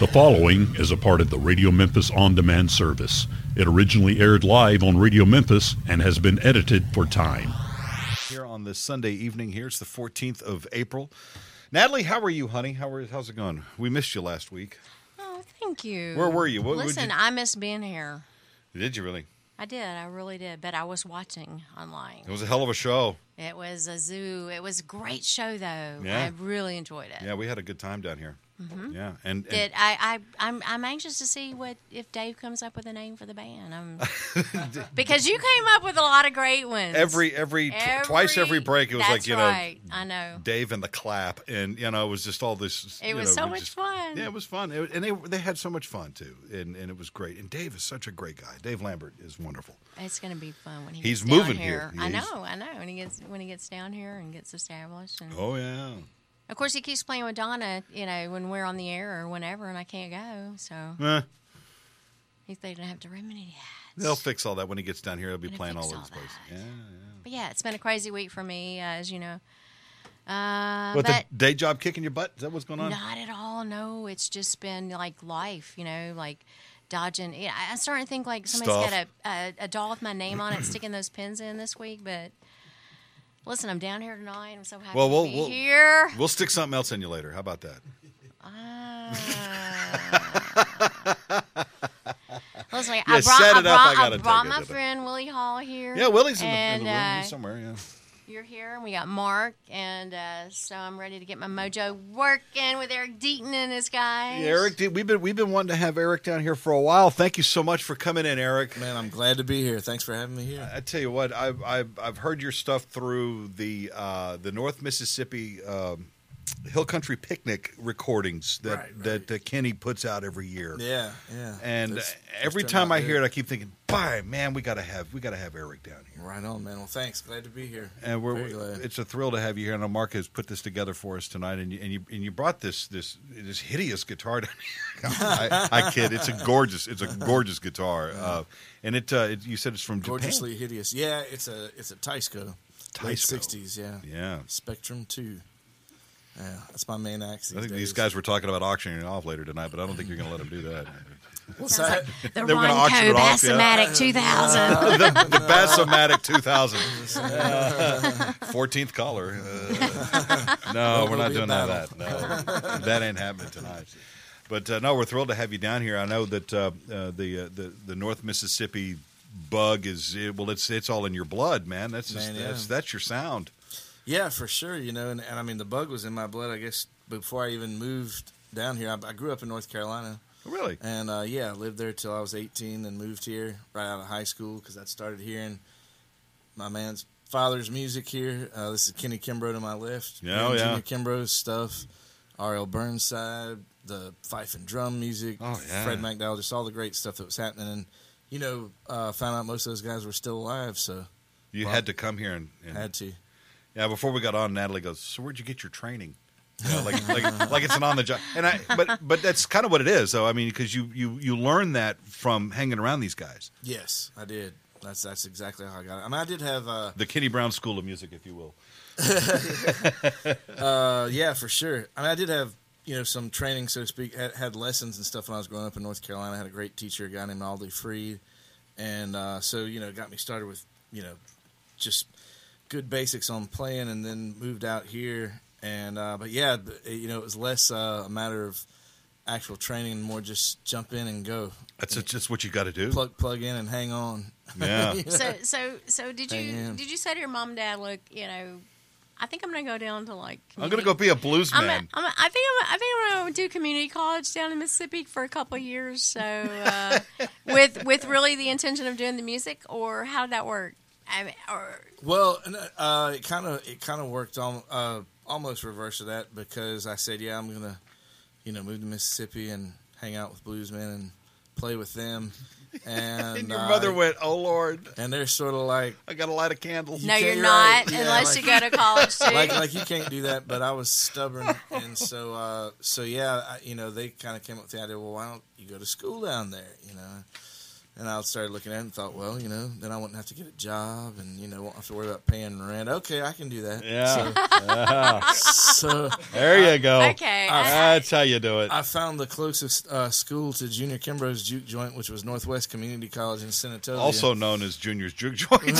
The following is a part of the Radio Memphis On Demand service. It originally aired live on Radio Memphis and has been edited for time. Here on this Sunday evening, here it's the 14th of April. Natalie, how are you, honey? How are, how's it going? We missed you last week. Oh, thank you. Where were you? What- Listen, you- I miss being here. Did you really? I did. I really did. But I was watching online. It was a hell of a show. It was a zoo. It was a great show, though. Yeah. I really enjoyed it. Yeah, we had a good time down here. Mm-hmm. Yeah, and, and Did I, I? I'm. I'm anxious to see what if Dave comes up with a name for the band. I'm, because you came up with a lot of great ones. every, every tw- twice every break, it was like you right. I know. know Dave and the clap, and you know it was just all this. It was know, so much just- fun. Yeah, it was fun, It- and they they had so much fun too, and and it was great. And Dave is such a great guy. Dave Lambert is wonderful. It's going to be fun when he He's gets down moving here. I He's- know. I know. When he gets when he gets down here and gets established. And Oh yeah. Of course, he keeps playing with Donna, you know, when we're on the air or whenever, and I can't go. So Eh, he's they don't have to remedy that. they'll fix all that when he gets down here. He'll be Gonna playing all over all this place. that. Yeah, yeah. But yeah, it's been a crazy week for me, uh, as you know. Uh, What but the day job kicking your butt? Is that what's going on? not at all. No, it's just been like life, you know, like dodging. Yeah, I- I'm starting to think like somebody's Stuff. got a, a a doll with my name on it, sticking those pins in this week. But listen, I'm down here tonight. I'm so happy Well, we'll- to be we'll- here. We'll stick something else in you later. How about that? Ah. Listen, Yeah, I brought, set I it I brought, gotta I brought my friend Willie Hall here. Yeah, Willie's in the, in the room uh, somewhere. Yeah. You're here, and we got Mark, and uh, so I'm ready to get my mojo working with Eric Deaton and his guys. Yeah, Eric, we've been we've been wanting to have Eric down here for a while. Thank you so much for coming in, Eric. Man, I'm glad to be here. Thanks for having me here. I tell you what, I've I've, I've heard your stuff through the uh, the North Mississippi um, Hill Country Picnic recordings that Right, right. that uh, Kenny puts out every year. Yeah, yeah. And every time I hear it. I keep thinking, "Bye, man, we gotta have we gotta have Eric down here." Right on, man. Well, thanks. Glad to be here. And we're it's a thrill to have you here. And know Mark has put this together for us tonight, and you and you, and you brought this this this hideous guitar down here. I, I kid. It's a gorgeous it's a gorgeous guitar, uh, and it, uh, it you said it's from Japan. gorgeously hideous. Yeah, it's a it's a Teisco. Late sixties. Yeah. Yeah. Spectrum two. Yeah, that's my main axe. I think days. these guys were talking about auctioning it off later tonight, but I don't think you're going to let them do that. What's Sounds that? like the They were gonna auction it off, yeah. Bassomatic 2000. the, the Bassomatic 2000, Uh, 14th color. Uh, no, we're It'll not doing none that. No, that ain't happening tonight. But uh, no, we're thrilled to have you down here. I know that uh, uh, the, uh, the the North Mississippi bug is well, it's it's all in your blood, man. That's just, Man, yeah. that's that's your sound. Yeah, for sure. You know, and, and I mean, the bug was in my blood. I guess before I even moved down here. I, I grew up in North Carolina, Really? and uh, yeah, I lived there till I was 18, and moved here right out of high school because I started hearing my man's father's music here. Uh, this is Kent Kimbrough to my left. Yeah, oh, yeah. Kimbrough's stuff. R.L. Burnside, the fife and drum music. Oh, yeah. Fred McDowell, just all the great stuff that was happening. And you know, uh, found out most of those guys were still alive, so You Wow. had to come here and, and had to. Yeah, before we got on, Natalie goes, "So where'd you get your training?" You know, like, like, like it's an on the job, and I, but, but that's kind of what it is, though. I mean, because you, you, you learn that from hanging around these guys, Yes, I did. That's that's exactly how I got it. I mean, I did have, uh, the Kenny Brown School of Music, if you will. uh, yeah, for sure. I mean, I did have, you know, some training, so to speak. Had, had lessons and stuff when I was growing up in North Carolina. I had a great teacher, a guy named Aldi Freed, and uh, so you know, got me started with, you know, just good basics on playing, and then moved out here. And uh, but yeah, b- you know, it was less uh, a matter of actual training and more just jump in and go, That's just what you got to do. plug plug in and hang on. Yeah. so, so, so did you in. did you say to your mom and dad, look, you know, I think I'm going to go down to like. I'm going to go be a blues I'm a, man. I'm a, I think I'm a, I think I'm going to do community college down in Mississippi for a couple of years. So, uh, with with really the intention of doing the music, or how did that work? I mean, or Well, uh, it kind of it kind of worked on uh, almost reverse of that because I said, yeah, I'm gonna, you know, move to Mississippi and hang out with bluesmen and play with them. And, and your uh, mother went, "Oh Lord, and they're sort of like, I got to light a candle." no, you're you're not right. Yeah, unless like- you go to college too. like like you can't do that. But I was stubborn, and so uh, so yeah, I, you know, they kind of came up with the idea. Well, why don't you go to school down there? You know. And I started looking at it and thought, well, you know, then I wouldn't have to get a job and, you know, won't have to worry about paying rent. Okay, I can do that. Yeah. So, so there you go. Okay. That's how you do it. I found the closest uh, school to Junior Kimbrough's juke joint, which was Northwest Community College in Senatobia. Also known as Junior's Juke Joint.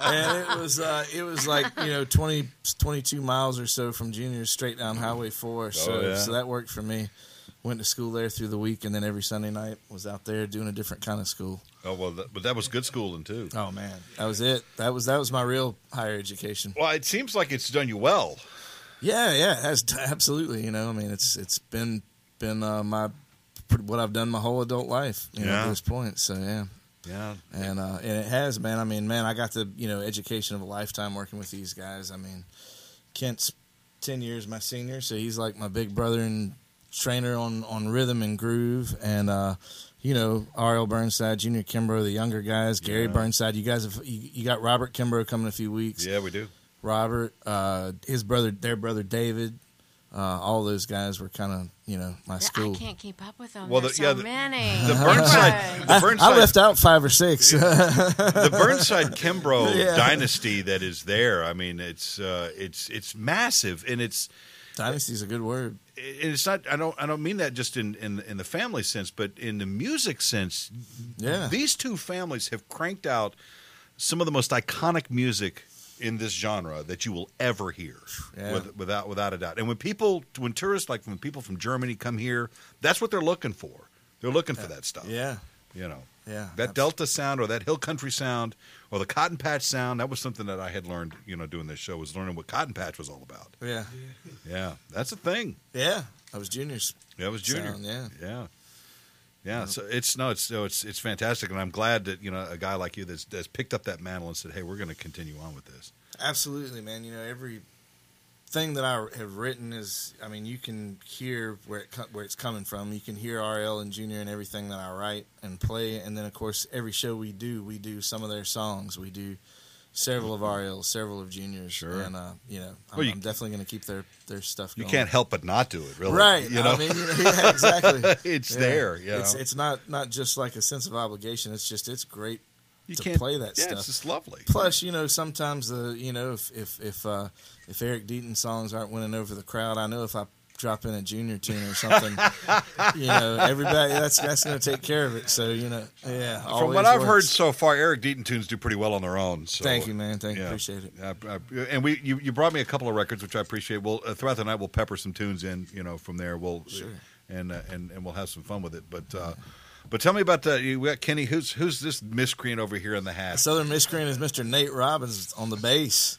and it was uh, it was like you know 20, 22 miles or so from Junior's straight down Highway Four. So Oh, yeah. so that worked for me. Went to school there through the week, and then every Sunday night was out there doing a different kind of school. oh well, that, but that was good schooling too. Oh man, that was it. That was that was my real higher education. Well, it seems like it's done you well. Yeah, yeah, it has absolutely. You know, I mean, it's it's been been uh, my what I've done my whole adult life. You know, Yeah. at this point. So yeah. Yeah. and uh, and it has, man. I mean, man, I got the you know education of a lifetime working with these guys. I mean, Kent's ten years my senior, so he's like my big brother and trainer on on rhythm and groove, and uh, you know R.L. Burnside, Junior Kimbrough, the younger guys, Gary Yeah. Burnside. You guys have you, you got Robert Kimbrough coming in a few weeks. Yeah, we do. Robert, uh, his brother, their brother David. Uh, all those guys were kind of you know my school. I school. can't keep up with them. Well, There's the- yeah, so the- many. The Burnside, Right. the I Burnside, left out five or six. the Burnside Kimbrough Yeah. dynasty that is there. I mean, it's uh, it's it's massive, and it's Dynasty's a good word. And it's not. I don't. I don't mean that just in in, in the family sense, but in the music sense. Yeah. These two families have cranked out some of the most iconic music in this genre that you will ever hear, Yeah. with, without without a doubt. And when people, when tourists, like when people from Germany come here, that's what they're looking for. They're looking for uh, that stuff. Yeah, You know, yeah. that abs- Delta sound or that Hill Country sound or the Cotton Patch sound. That was something that I had learned, you know, doing this show was learning what Cotton Patch was all about. Yeah, Yeah, that's a thing. yeah. I was juniors. Yeah, it was Junior. Sound, yeah. yeah, yeah. So it's no, it's no, it's it's fantastic, and I'm glad that you know a guy like you that's, that's picked up that mantle and said, "Hey, we're going to continue on with this." Absolutely, man. You know, every thing that I have written is, I mean, you can hear where it where it's coming from. You can hear RL and Junior and everything that I write and play, and then of course every show we do, we do some of their songs. We do several of RL, several of Juniors, Sure. and uh, you know, I'm, Well, you- I'm definitely going to keep their their stuff. You can't help but not do it, really. right? You know, I mean, you know, yeah, exactly. it's Yeah. there. You know, It's it's not not just like a sense of obligation. It's just it's great you to play that yeah, stuff. It's just lovely. Plus, you know, sometimes the you know if if if uh, if Eric Deaton songs aren't winning over the crowd, I know if I drop in a junior tune or something, you know, everybody that's that's going to take care of it. So you know, yeah. From what I've heard so far, Eric Deaton tunes do pretty well on their own. So. Thank you, man. Thank you. Appreciate it. I, I, and we, you, you brought me a couple of records, which I appreciate. We'll uh, throughout the night we'll pepper some tunes in, you know, from there. We'll Sure. and uh, and and we'll have some fun with it. But uh, but tell me about the you got Kenny. Who's who's this miscreant over here in the hat? Southern Miscreant is Mr. Nate Robbins on the bass.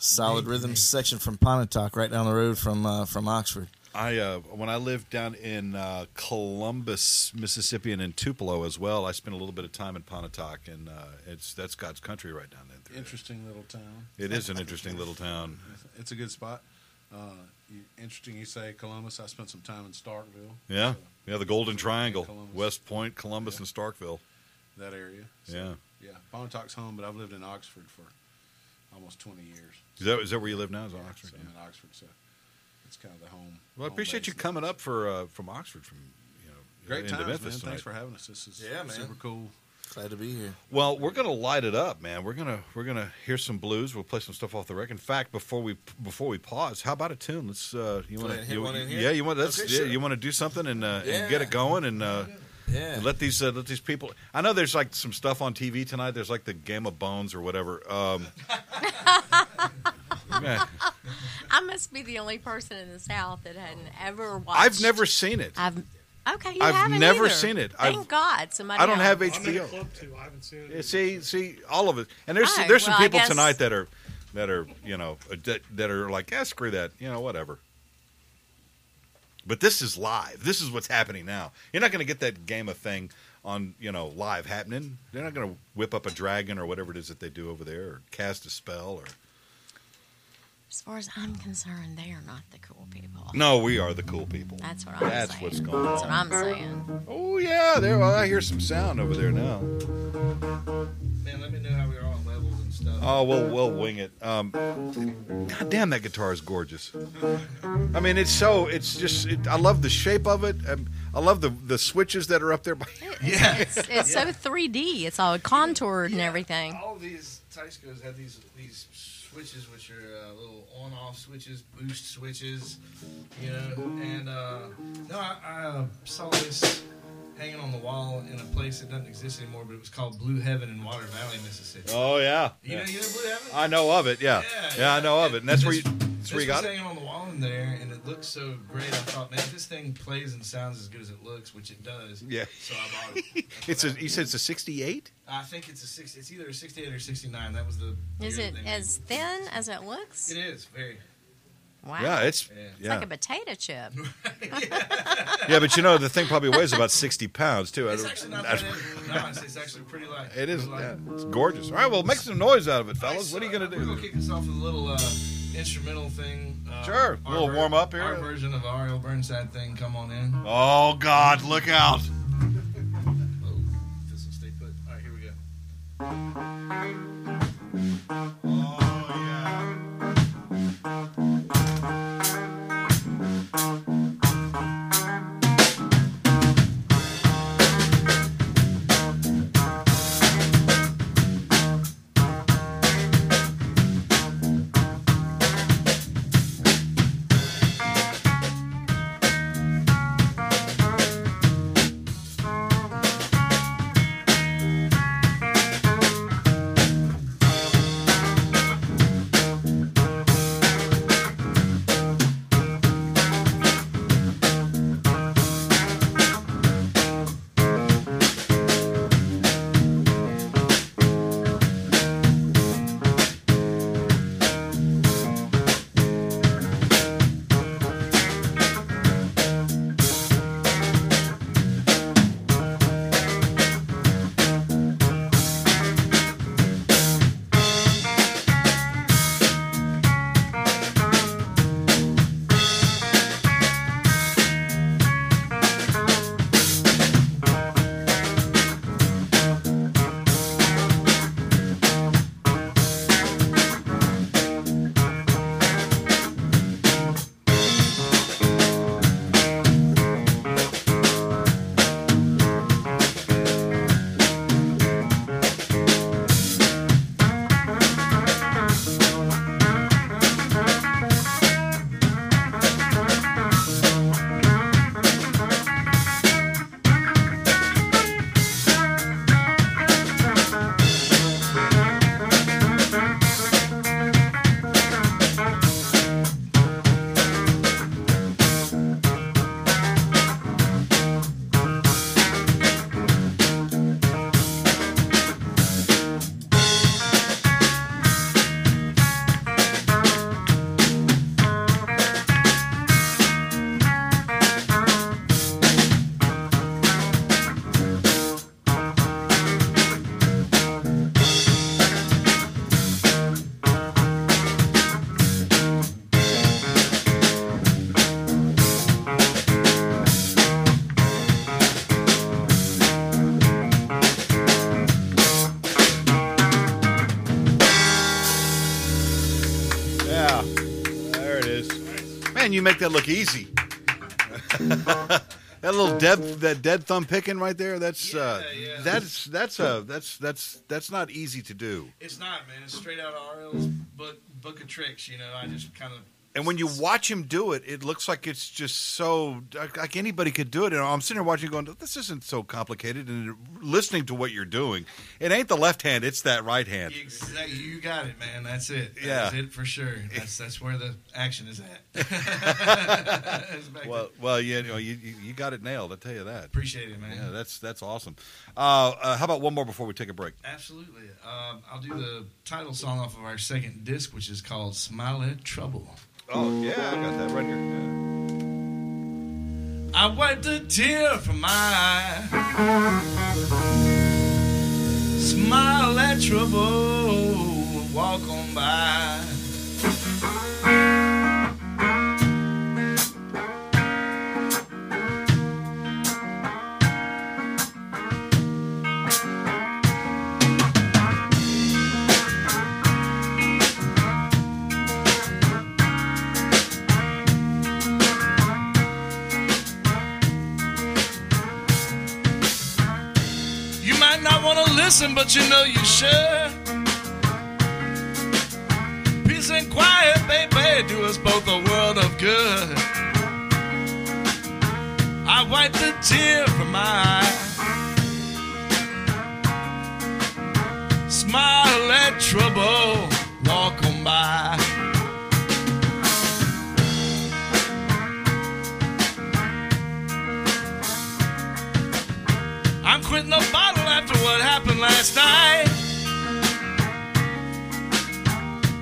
Solid rhythm section from Pontotoc, right down the road from uh, from Oxford. I uh, when I lived down in uh, Columbus, Mississippi, and in Tupelo as well. I spent a little bit of time in Pontotoc, and uh, it's that's God's country right down there. Interesting little town. It is an interesting little town. It's a good spot. Uh, interesting you say Columbus. I spent some time in Starkville. Yeah, So, yeah, the Golden Triangle, Columbus. West Point, Columbus, Yeah. and Starkville. that area. So, Yeah. Yeah. Pontoc's home, but I've lived in Oxford for almost 20 years. Is that is that where you live now? Is Yeah, Oxford? So I'm in Oxford, so it's kind of the home. Well, I home appreciate base you coming up for uh, from Oxford from you know Great into times, Memphis man. tonight. Thanks for having us. This is Yeah, man. super cool. Glad to be here. Well, we're gonna light it up, man. We're gonna we're gonna hear some blues. We'll play some stuff off the record. In fact, before we before we pause, how about a tune? Let's uh, you want to hit one yeah you want let's Okay, yeah, sure. you want to do something and, uh, and get it going and. Uh, Yeah. and let these uh, let these people. I know there's like some stuff on TV tonight. There's like the Game of Bones or whatever. Um. I must be the only person in the South that hadn't ever watched. I've never seen it. I've okay. You I've haven't never either. seen it. Thank I've- God somebody. I don't have else. I'm in the HBO. club too. I haven't seen it. Yeah, see, see, all of it, and there's All right, there's some well, people guess- tonight that are that are you know uh, that, that are like, yeah, screw that, you know, whatever. But this is live. This is what's happening now. You're not going to get that game of thing on you know live happening. They're not going to whip up a dragon or whatever it is that they do over there, or cast a spell, or As far as I'm concerned, they are not the cool people. no, we are the cool people. That's what I'm That's saying. what's going That's on. what I'm saying. Oh yeah, there. Well, I hear some sound over there now. Man, let me know how we are on levels and stuff. Oh, we'll we'll wing it. Um, God damn, that guitar is gorgeous. I mean, it's so it's just it, I love the shape of it. Um, I love the the switches that are up there. yeah, It's, it's so 3D. It's all contoured and everything. All these Teiscos have these these switches, which are uh, little on-off switches, boost switches, you know. And uh, no, I, I uh, saw this hanging on the wall in a place that doesn't exist anymore, but it was called Blue Heaven in Water Valley, Mississippi. Oh yeah, You know, you know Blue Heaven? I know of it. Yeah, yeah, I know of it, and that's where you that's where you got was it. hanging on the wall in there, and it looks so great. I thought, man, if this thing plays and sounds as good as it looks, which it does, Yeah. So I bought it. It's a you said it's a '68. I think it's a six. It's either a sixty-eight or sixty-nine. That was the. Is year it that they as made thin as it looks? It It is very. Wow. Yeah, it's Yeah. It's yeah, like a potato chip. yeah. But you know the thing probably weighs about 60 pounds too. I It's don't- actually not I that don't- heavy. No, it's, it's actually pretty light. It is. Pretty light. It's gorgeous. All right, well, make some noise out of it, fellas. Nice, What are you gonna We're gonna do? kick this off with a little uh, instrumental thing. Uh, Sure, a little warm up here. Our version of R.L. Burnside thing. Come on in. Oh God, look out! Oh, this will stay put. All right, here we go. You make that look easy. that little dead that dead thumb picking right there. That's uh, Yeah, yeah. that's that's a that's that's that's not easy to do. It's not, man. It's straight out of R.L.'s book, book of tricks. You know, I just kind of. And when you watch him do it, it looks like it's just so like, anybody could do it. And I'm sitting here watching, going, "This isn't so complicated." And listening to what you're doing, it ain't the left hand; it's that right hand. Exactly, you got it, man. That's it. That's Yeah. it for sure. That's that's where the action is at. Well, well, you know, you you got it nailed. I tell you that. appreciate it, man. Yeah, that's that's awesome. Uh, uh, how about one more before we take a break? Absolutely. Um, I'll do the title song off of our second disc, which is called "Smile at Trouble." Oh yeah, I got that right here. I wiped a tear from my eye. Smile at trouble, walk on by. Listen, but you know you should. Peace and quiet, baby, do us both a world of good. I wipe the tear from my eye. Smile, at trouble walk on by. I'm quitting the bottle what happened last night.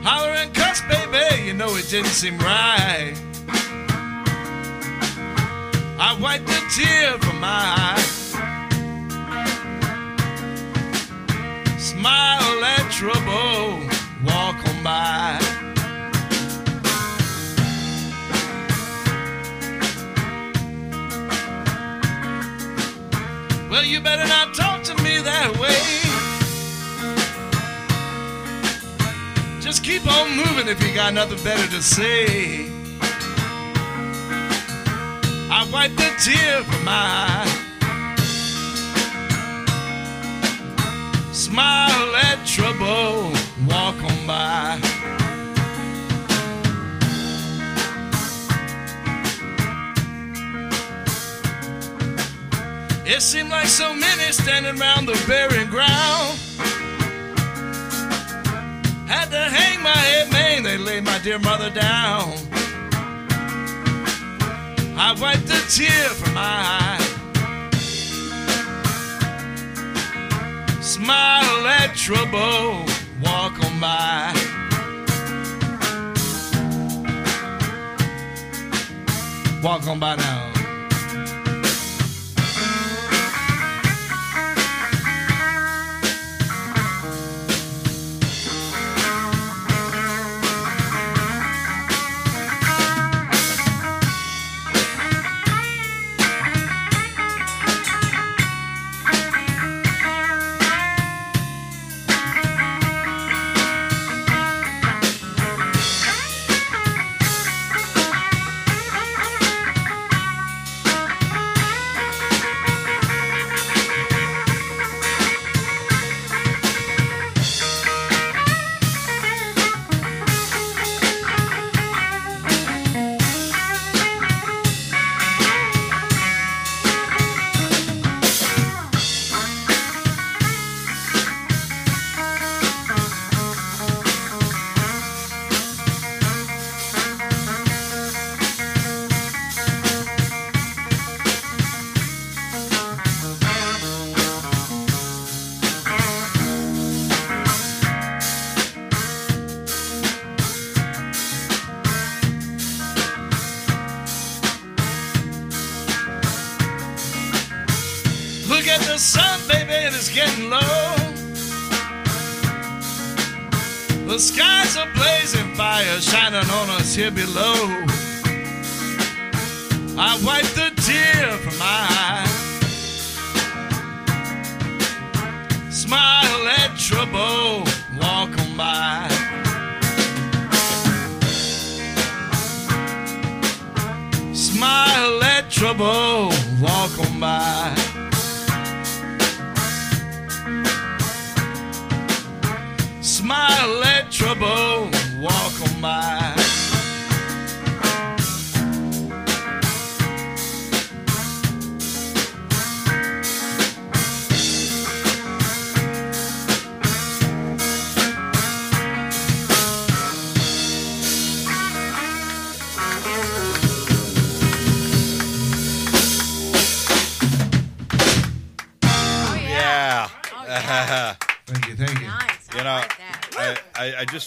Holler and cuss, baby, you know it didn't seem right. I wiped the tear from my eye. Smile, at trouble walk on by. Well, you better not talk that way. Just keep on moving if you got nothing better to say. I wipe the tear from my eye. Smile, at trouble walk on by. It seemed like so many standing round the burying ground. Had to hang my head, man, they laid my dear mother down. I wiped a tear from my eye. Smile, at trouble walk on by. Walk on by now. Here below.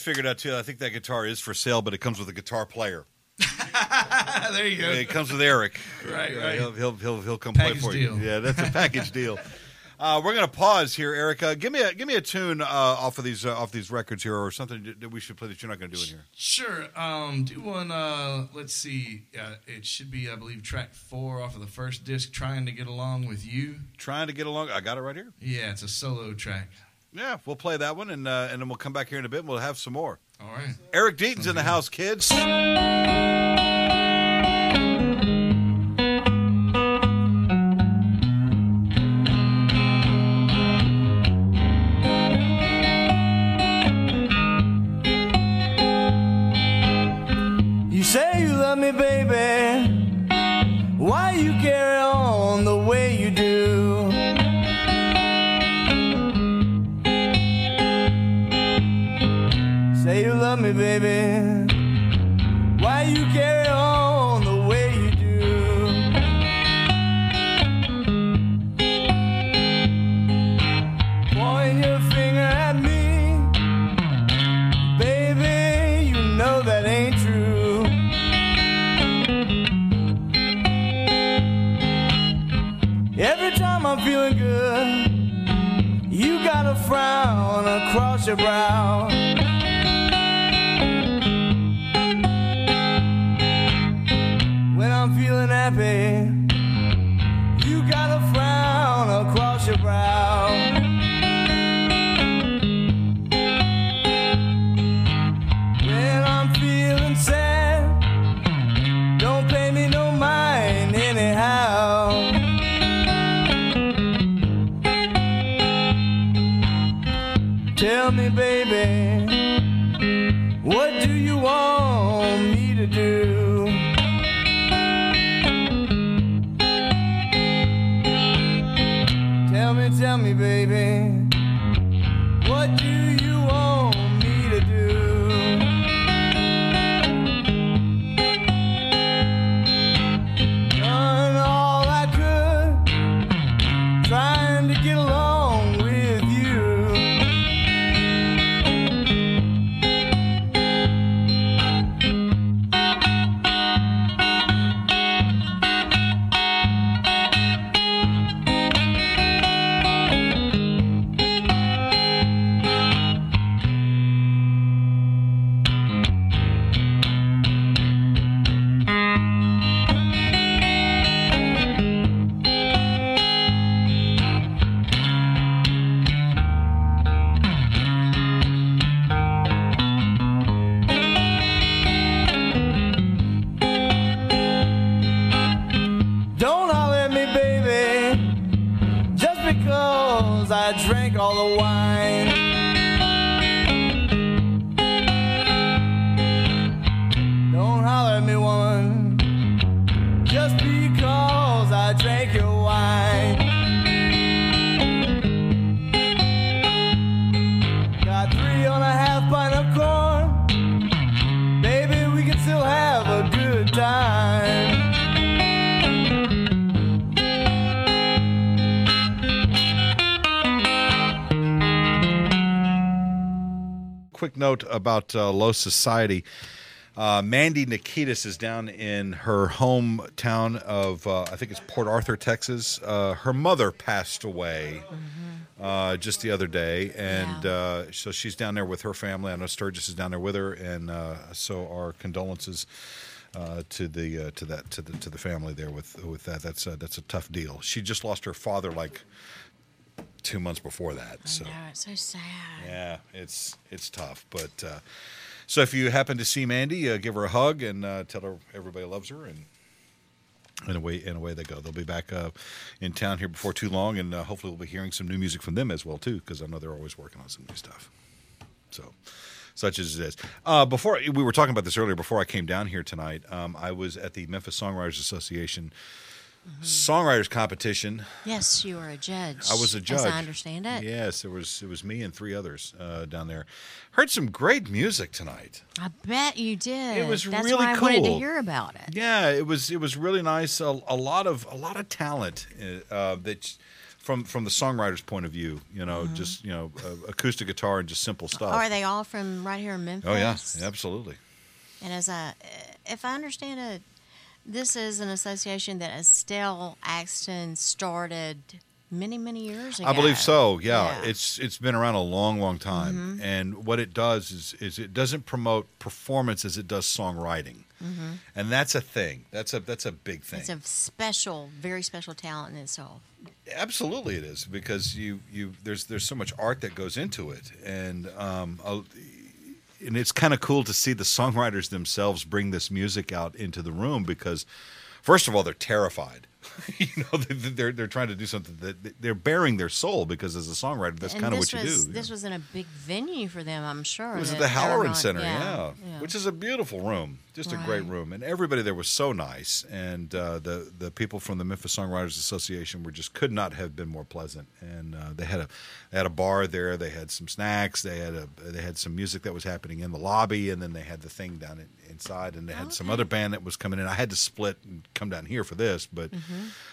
Figured out too. I think that guitar is for sale, but it comes with a guitar player. there you go. It comes with Eric. Right, right. He'll, he'll, he'll, he'll come Package play for deal. you. Yeah, that's a package deal. Uh, we're gonna pause here, Eric. Uh, give me a give me a tune uh, off of these uh, off these records here, or something that we should play that you're not gonna do in here. Sure. Um, do one. Uh, let's see. Uh, it should be, I believe, track four off of the first disc. Trying to get along with you. Trying to get along. I got it right here. Yeah, it's a solo track. Yeah, we'll play that one, and uh, and then we'll come back here in a bit. and We'll have some more. All right. Eric Deaton's in the house, kids. Your brow. Note about uh, Low Society. Uh, Mandy Nikitas is down in her hometown of, uh, I think it's Port Arthur, Texas. Uh, her mother passed away uh, just the other day, and Yeah. uh, so she's down there with her family. I know Sturgis is down there with her, and uh, so our condolences uh, to the uh, to that to the to the family there with with that. That's that's a tough deal. She just lost her father like two months before that. So. No, it's so sad. Yeah, it's it's tough, but uh, so if you happen to see Mandy, uh, give her a hug and uh, tell her everybody loves her, and and away and away they go. They'll be back uh, in town here before too long, and uh, hopefully we'll be hearing some new music from them as well too, because I know they're always working on some new stuff. So. Such as it is. Uh, before we were talking about this earlier, before I came down here tonight, um, I was at the Memphis Songwriters Association songwriters competition. Yes, you were a judge. I was a judge. As I understand it. Yes, it was. It was me and three others uh, down there. Heard some great music tonight. I bet you did. It was That's really why I wanted to hear about it. Yeah, it was. It was really nice. A, a lot of a lot of talent uh, uh, that from from the songwriter's point of view. You know, just you know, uh, acoustic guitar and just simple stuff. Oh, are they all from right here in Memphis? Oh yeah, absolutely. And as I, if I understand it, this is an association that Estelle Axton started many, many years ago. I believe so. Yeah. Yeah. Mm-hmm. it's it's been around a long, long time, and what it does is is it doesn't promote performance as it does songwriting, and that's a thing. That's a that's a big thing. Mm-hmm. It's a special, very special talent in itself. Absolutely, it is because you you there's there's so much art that goes into it, and um, a- and it's kind of cool to see the songwriters themselves bring this music out into the room because, first of all, they're terrified you know, they- they're they're trying to do something that they're bearing their soul because as a songwriter, that's And kind of what you was, do. This was in a big venue for them, I'm sure. It was at the Halloran Center, yeah, yeah. which is a beautiful room, just a great room, and everybody there was so nice, and uh, the the people from the Memphis Songwriters Association were just could not have been more pleasant, and uh, they had a they had a bar there, they had some snacks, they had a they had some music that was happening in the lobby, and then they had the thing down in, inside, and they had some other band that was coming in. I had to split and come down here for this, but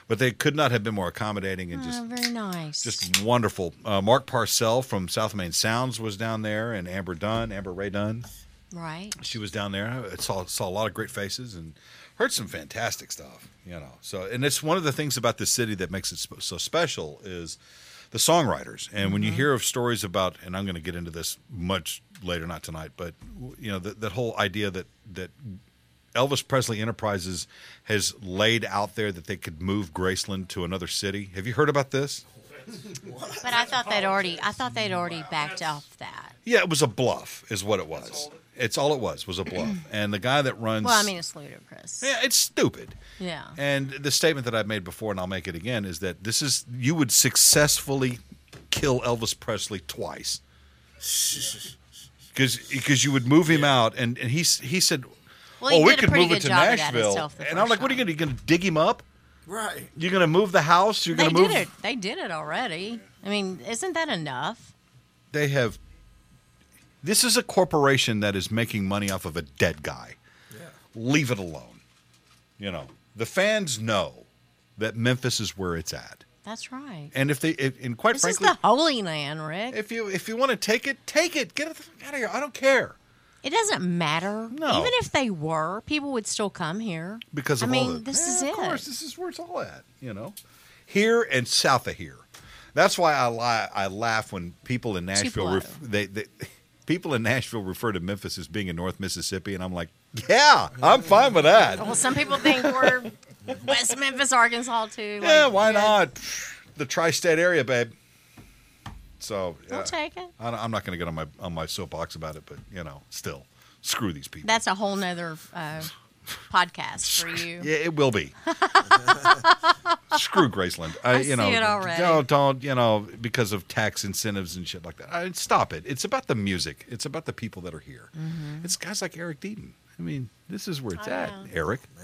but they could not have been more accommodating and just Oh, very nice. just wonderful. Uh, Mark Parcell from South Main Sounds was down there, and Amber Dunn, Amber Rae Dunn, right. she was down there. I saw saw a lot of great faces and heard some fantastic stuff. You know, so and it's one of the things about this city that makes it sp- so special is the songwriters. And when you mm-hmm. hear of stories about, and I'm going to get into this much later, not tonight, but you know that that whole idea that that Elvis Presley Enterprises has laid out there that they could move Graceland to another city. Have you heard about this? But I thought they'd already. I thought they'd already backed off that. Yeah, it was a bluff, is what it was. It's all it was was a bluff. Mm-hmm. and the guy that runs, Well, I mean, it's ludicrous. yeah, it's stupid. Yeah. And the statement that I've made before, and I'll make it again, is that this is you would successfully kill Elvis Presley twice. Because you would move him out, and, and he he said, Well, he "Oh, we could move it to job of that Nashville." And I'm first like, "What are you going to? You going to dig him up? Right. You're going to move the house? You're going to move?" did it. They did it already. I mean, isn't that enough? They have. This is a corporation that is making money off of a dead guy. Leave it alone. You know, the fans know that Memphis is where it's at. That's right. And if they, if, and quite This frankly, is the Holy Land, Rick. if you if you want to take it, take it. Get it out of here. I don't care it doesn't matter. No. Even if they were, people would still come here. because I of all mean, the. this Yeah, is of it. course, this is where it's all at. You know, here and south of here. That's why I lie, I laugh when people in Nashville ref, they, they people in Nashville refer to Memphis as being in North Mississippi, and I'm like, yeah, I'm fine with that. Well, some people think we're West Memphis, Arkansas, too. Yeah, why not? The tri-state area, babe. So We'll yeah. take it. I, I'm not going to get on my on my soapbox about it, but you know, still, screw these people. That's a whole nother uh, podcast for you. yeah, it will be. screw Graceland. I, I you know, see it already. Don't, don't, you know, because of tax incentives and shit like that. I, stop it. It's about the music. It's about the people that are here. It's guys like Eric Deaton. I mean, this is where it's Mm-hmm. I at, know. Eric. You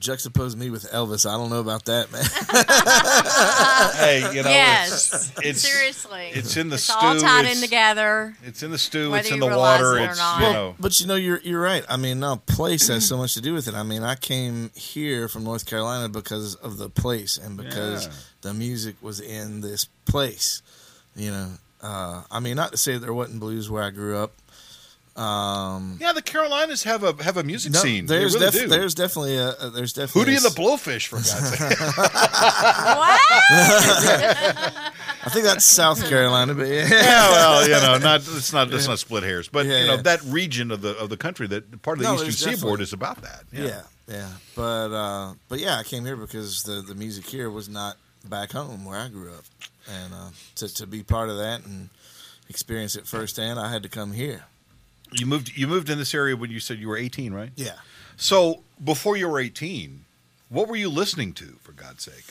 juxtapose me with Elvis. I don't know about that, man. Hey, you know, yes. it's, it's Seriously. it's in the it's stew. all tied in together. It's in the stew. Whether it's in the water. it It's not. you Well, know. But you know, you're you're right. I mean, now place has so much to do with it. I mean, I came here from North Carolina because of the place and because Yeah. the music was in this place. You know, uh, I mean, not to say there wasn't blues where I grew up. Um, Yeah, the Carolinas have a have a music no, scene. They there's really def- do. there's definitely a, a- there's definitely Hootie a and the Blowfish, for God's sake. what? I think that's South Carolina, but yeah. yeah, well, you know, not it's not let's not split hairs, but Yeah, you know yeah. that region of the of the country that part of the No, Eastern Seaboard definitely- is about that. Yeah, yeah. But uh, but yeah, I came here because the the music here was not back home where I grew up, and uh, to to be part of that and experience it firsthand, I had to come here. You moved you moved in this area when you said you were 18, right? Yeah. So before you were 18, what were you listening to, for God's sake?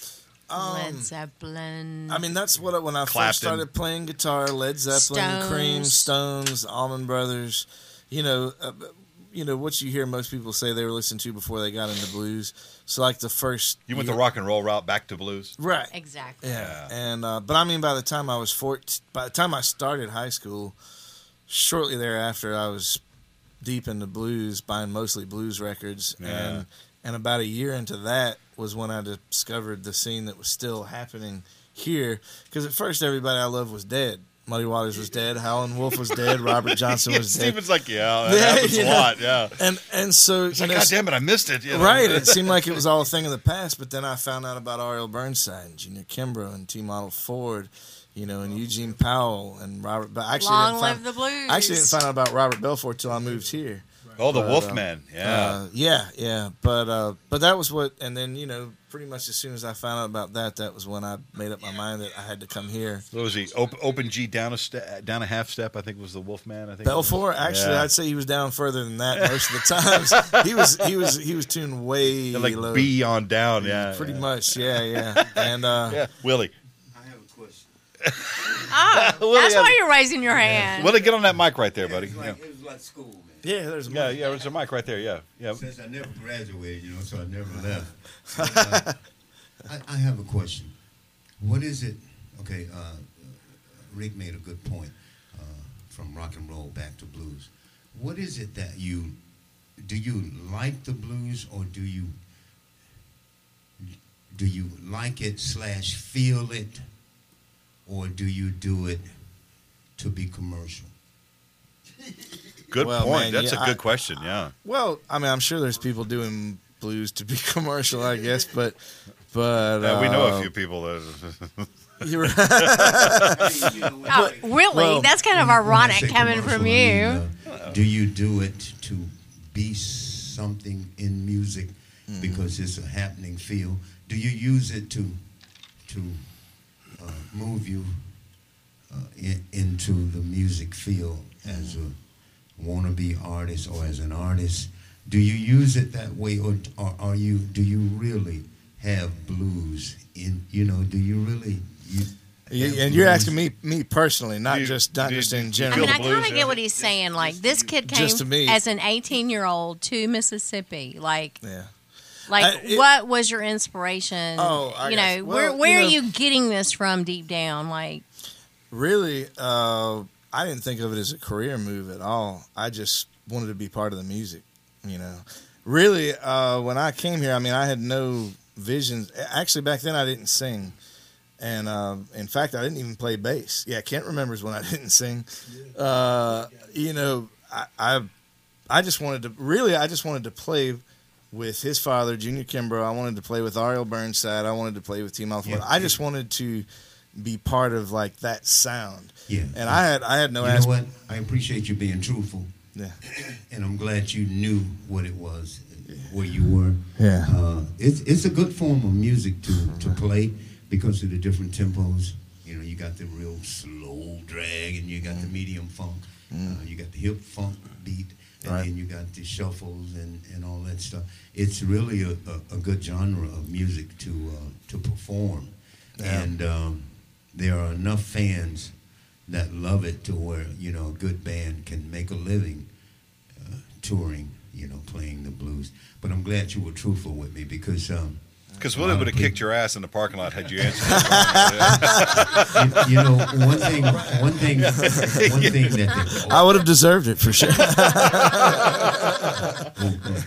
Led Zeppelin. I mean, that's what I, when I Clapton. first started playing guitar, Led Zeppelin, Stones. Cream, Stones, Allman Brothers. You know, uh, you know what you hear most people say they were listening to before they got into blues. So like the first You went the rock and roll route back to blues. right? exactly. Yeah, and uh, but I mean, by the time I was 14, by the time I started high school, shortly thereafter, I was deep into blues, buying mostly blues records, Yeah. and and about a year into that was when I discovered the scene that was still happening here. Because at first, everybody I loved was dead. Muddy Waters was dead. Howlin' Wolf was dead. Robert Johnson Yeah, was dead. Steven's like, yeah, that Yeah, happens yeah. a lot. Yeah. And and so It's like, know, God damn it, I missed it. you know? Right. It seemed like it was all a thing of the past, but then I found out about R.L. Burnside and Junior Kimbrough and T. Model Ford, you know, and Eugene Powell and Robert. But I actually Long didn't live find, the blues. I actually didn't find out about Robert Belfour till I moved here. Oh, the But, Wolfman. Yeah. Uh, yeah, yeah, but uh, but that was what, and then you know, pretty much as soon as I found out about that, that was when I made up my mind that I had to come here. what was he? Open, open G down a step, down a half step. I think was the Wolfman. I think. it was. Actually, Yeah. I'd say he was down further than that most of the times. he was he was he was tuned way Yeah, like low. B on down. Yeah. pretty yeah. much, yeah, yeah, and uh, Yeah, Willie. I have a question. Oh, Willie that's has- why you're raising your hand. Willie, get on that mic right there, buddy. It was Yeah, like, it was like school, man. yeah, there's yeah, yeah. There's a mic right there. Yeah, yeah. Since I never graduated, you know, so I never left. But, uh, I, I have a question. What is it? Okay, uh, Rick made a good point uh, from rock and roll back to blues. What is it that you do? You like the blues, or do you do you like it slash feel it, or do you do it to be commercial? Good Well, point. man, That's yeah, a good I- question. Yeah. Well, I mean, I'm sure there's people doing blues to be commercial, I guess, but but Yeah, we know uh, a few people that. You're Oh, really? Well- that's kind of ironic coming commercial, from I you. mean, uh, do you do it to be something in music Mm-hmm. because it's a happening feel? Do you use it to to uh, move you uh, in, into the music field as a wannabe artist or as an artist? Do you use it that way, or, or are you? Do you really have blues in? You know, do you really? You, You- have and you're asking me, me personally, not you- just not you- just in general. I mean, I kind of get what he's saying. Like, this kid came to me. as an 18 year old to Mississippi. Like, yeah. Like I- it- what was your inspiration? Oh, I you know, you. where where you are you getting this from deep down? Like, Really, uh, I didn't think of it as a career move at all. I just wanted to be part of the music. You know, really, uh, when I came here, I mean, I had no visions. Actually, back then, I didn't sing, and uh, in fact, I didn't even play bass. Yeah, Kent remembers when I didn't sing. Uh, you know, I, I, I just wanted to really, I just wanted to play. With his father, Junior Kimbrough, I wanted to play with R.L. Burnside. I wanted to play with T-Model Ford. Yeah, I just yeah. wanted to be part of like that sound. Yeah. And I had I had no you know what? I appreciate you being truthful. Yeah. And I'm glad you knew what it was, where you were. Yeah. Uh, it's it's a good form of music to, to play because of the different tempos. You know, you got the real slow drag, and you got the medium funk. Uh, you got the hip funk beat, and Right. then you got the shuffles and, and all that stuff. It's really a, a, a good genre of music to uh, to perform, Yeah. and um, there are enough fans that love it to where you know a good band can make a living uh, touring, you know, playing the blues. But I'm glad you were truthful with me because um, Because a Willie would have kicked your ass in the parking lot had you answered. you, you know one thing, one thing, one thing that I would have deserved it for sure.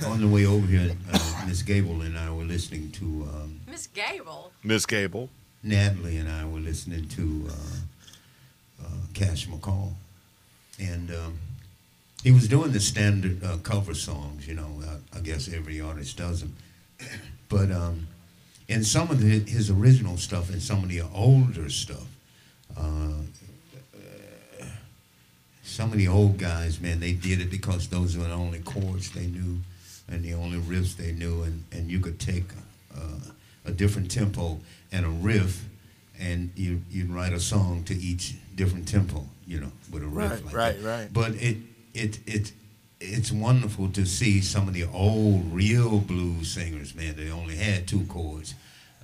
on the way over here, uh, Miss Gable and I were listening to um, Miss Gable. Miss Gable. Natalie and I were listening to uh, uh, Cash McCall, and um, he was doing the standard uh, cover songs. You know, I, I guess every artist does them, but um, in some of the, his original stuff and some of the older stuff, uh, some of the old guys, man, they did it because those were the only chords they knew and the only riffs they knew, and, and you could take uh, a different tempo and a riff, and you you'd write a song to each different tempo, you know, with a riff Right, like right, that. right. But it it it it's wonderful to see some of the old real blues singers, man. They only had two chords,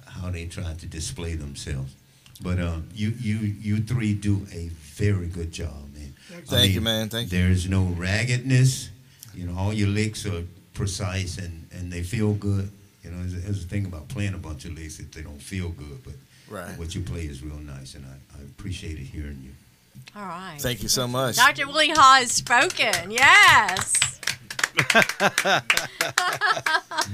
how they tried to display themselves. But um, you you you three do a very good job, man. Thank you, man. Thank you. There's no raggedness. You know, all your licks are precise and, and they feel good. You know, there's, there's a thing about playing a bunch of licks that they don't feel good, but Right. what you play is real nice, and I, I appreciate it hearing you. All right. Thank you so much. Dr. Willie Haw has spoken. Yes.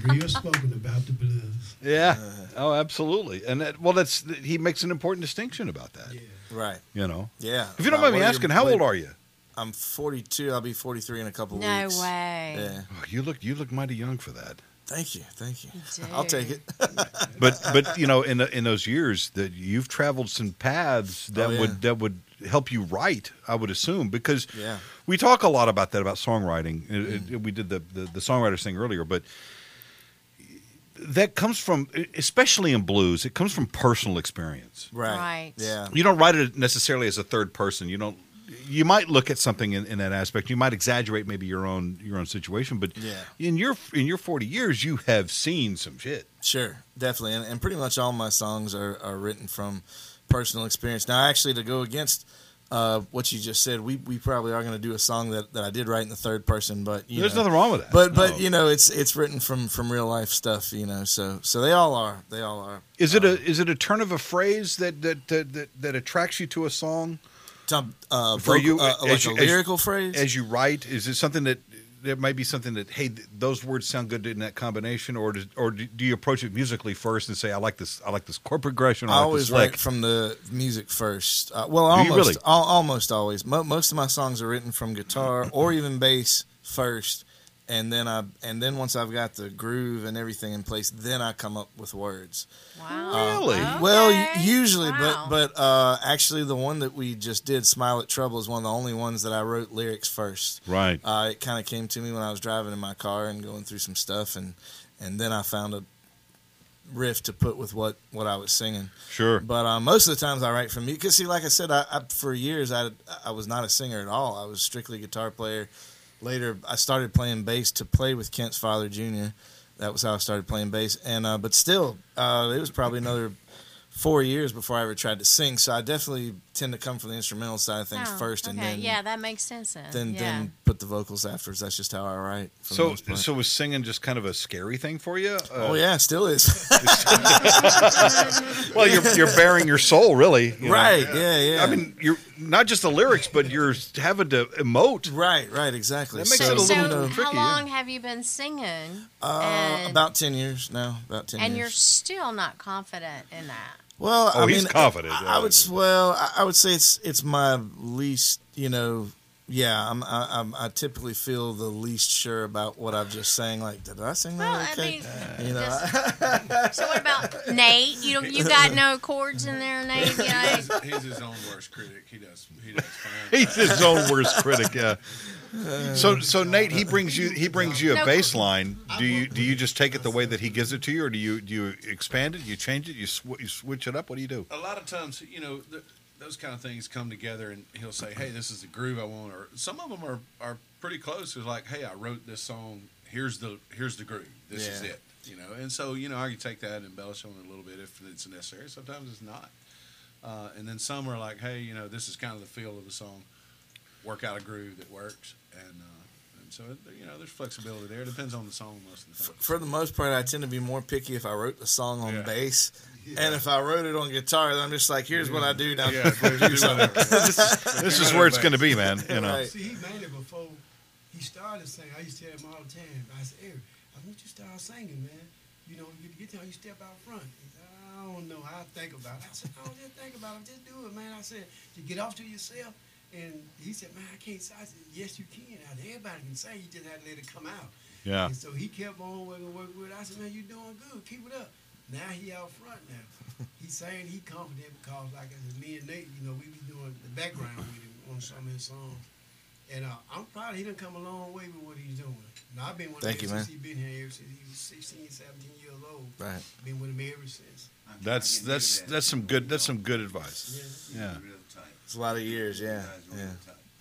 Real spoken about the blues. Yeah. Oh, absolutely. And that, well, that's he makes an important distinction about that. Right. You know. Yeah. If you don't Uh, mind me asking, how old are you? I'm 42. I'll be 43 in a couple No weeks. way. Yeah. Oh, you look you look mighty young for that. Thank you. Thank you. You I'll take it. But but you know in in those years that you've traveled some paths oh, that Oh, yeah. would that would help you write. I would assume because Yeah. we talk a lot about that about songwriting. It- it- mm. we did the, the the songwriters thing earlier, but that comes from, especially in blues, it comes from personal experience. Right. Right. Yeah. You don't write it necessarily as a third person. You don't. You might look at something in, in that aspect. You might exaggerate maybe your own your own situation, but Yeah. in your in your forty years, you have seen some shit. Sure, definitely, and, and pretty much all my songs are, are written from personal experience. Now, actually, to go against uh, what you just said, we, we probably are going to do a song that, that I did write in the third person, but you There's know, nothing wrong with that. But but No. you know, it's it's written from from real life stuff, you know. So so they all are, they all are. Is it a is it a turn of a phrase that that that, that, that attracts you to a song Some, uh, For vocal- you, uh, like you- a as- phrase? as you write? Is it something that there might be something that hey th- those words sound good in that combination, or does, or do do you approach it musically first and say I like this I like this chord progression, or I I like always write from the music first. Uh, well, almost, really? al- almost always. Mo- most of my songs are written from guitar or even bass first, and then I and then once I've got the groove and everything in place, then I come up with words. Wow. Really? Okay. Well, usually, Wow. but but uh, actually, the one that we just did, "Smile at Trouble," is one of the only ones that I wrote lyrics first. Right. Uh, it kind of came to me when I was driving in my car and going through some stuff, and and then I found a riff to put with what what I was singing. Sure. But uh, most of the times I write from me because see, like I said, I, I for years I I was not a singer at all. I was strictly a guitar player. Later, I started playing bass to play with Kent's father, Jr. That was how I started playing bass. And uh, but still, uh, it was probably another four years before I ever tried to sing. So I definitely tend to come from the instrumental side of things Oh, first, and okay. then yeah, that makes sense. Then, then yeah. then put the vocals afterwards. That's just how I write. For the So most part. so was singing just kind of a scary thing for you? Uh, oh yeah, still is. Well, you're you're bearing your soul, really. you know? right? Yeah, yeah. I mean, you're not just the lyrics, but you're having to emote. right, right, exactly. That makes so, it a so, little you know, how tricky, yeah. long have you been singing? uh, about ten years now. About ten and years. you're still not confident in that. Well, Oh, I he's mean, confident, I. I would well, I, I would say it's it's my least, you know. Yeah, I'm, I, I'm, I typically feel the least sure about what I've just sang. Like, did I sing that Well, I okay? mean, you know, just- so what about Nate? You don't, you got no chords in there, Nate. You know? He's, he's his own worst critic. He does. He does fine. He's his own worst critic. Yeah. So uh, so Nate, he brings you he brings you a No. bass line. Do you do you just take it the way that he gives it to you, or do you do you expand it? You change it? You, sw- you switch it up? What do you do? a lot of times, you know, th- those kind of things come together, and he'll say, "Hey, this is the groove I want," or some of them are are pretty close. It's like, "Hey, I wrote this song. Here's the here's the groove. This is it." You know, and so you know, I can take that and embellish on it a little bit if it's necessary. Sometimes it's not. Uh, and then some are like, "Hey, you know, this is kind of the feel of the song. Work out a groove that works." And, uh, and so you know, there's flexibility there. It depends on the song most of the time. for the most part, I tend to be more picky if I wrote the song on Yeah. bass, and if I wrote it on guitar, then I'm just like, here's what I do now. Yeah, do whatever. This is where it's going to be, man. You know. Right. See, he made it before he started singing. I used to tell him all the time. I said, Eric, I want you to start singing, man. You know, you get down, you step out front. He said, I don't know. I think about it. I said, I don't just think about it. Just do it, man. I said, you get off to yourself. And he said, man, I can't. I said, yes, you can. I said, Everybody can sing. You just have to let it come out. Yeah. And so he kept on working, working with it. I said, man, you're doing good. Keep it up. Now he out front now. He's saying he confident because, like I said, me and Nate, you know, we be doing the background with him on some of his songs. And uh, I'm proud he done come a long way with what he's doing. Now, I've been with Thank him you, since man. he been here ever since he was 16, 17 years old. Right. Been with him ever since. That's that's that's some good that's some good advice. Yeah. It's a lot of years, yeah, yeah,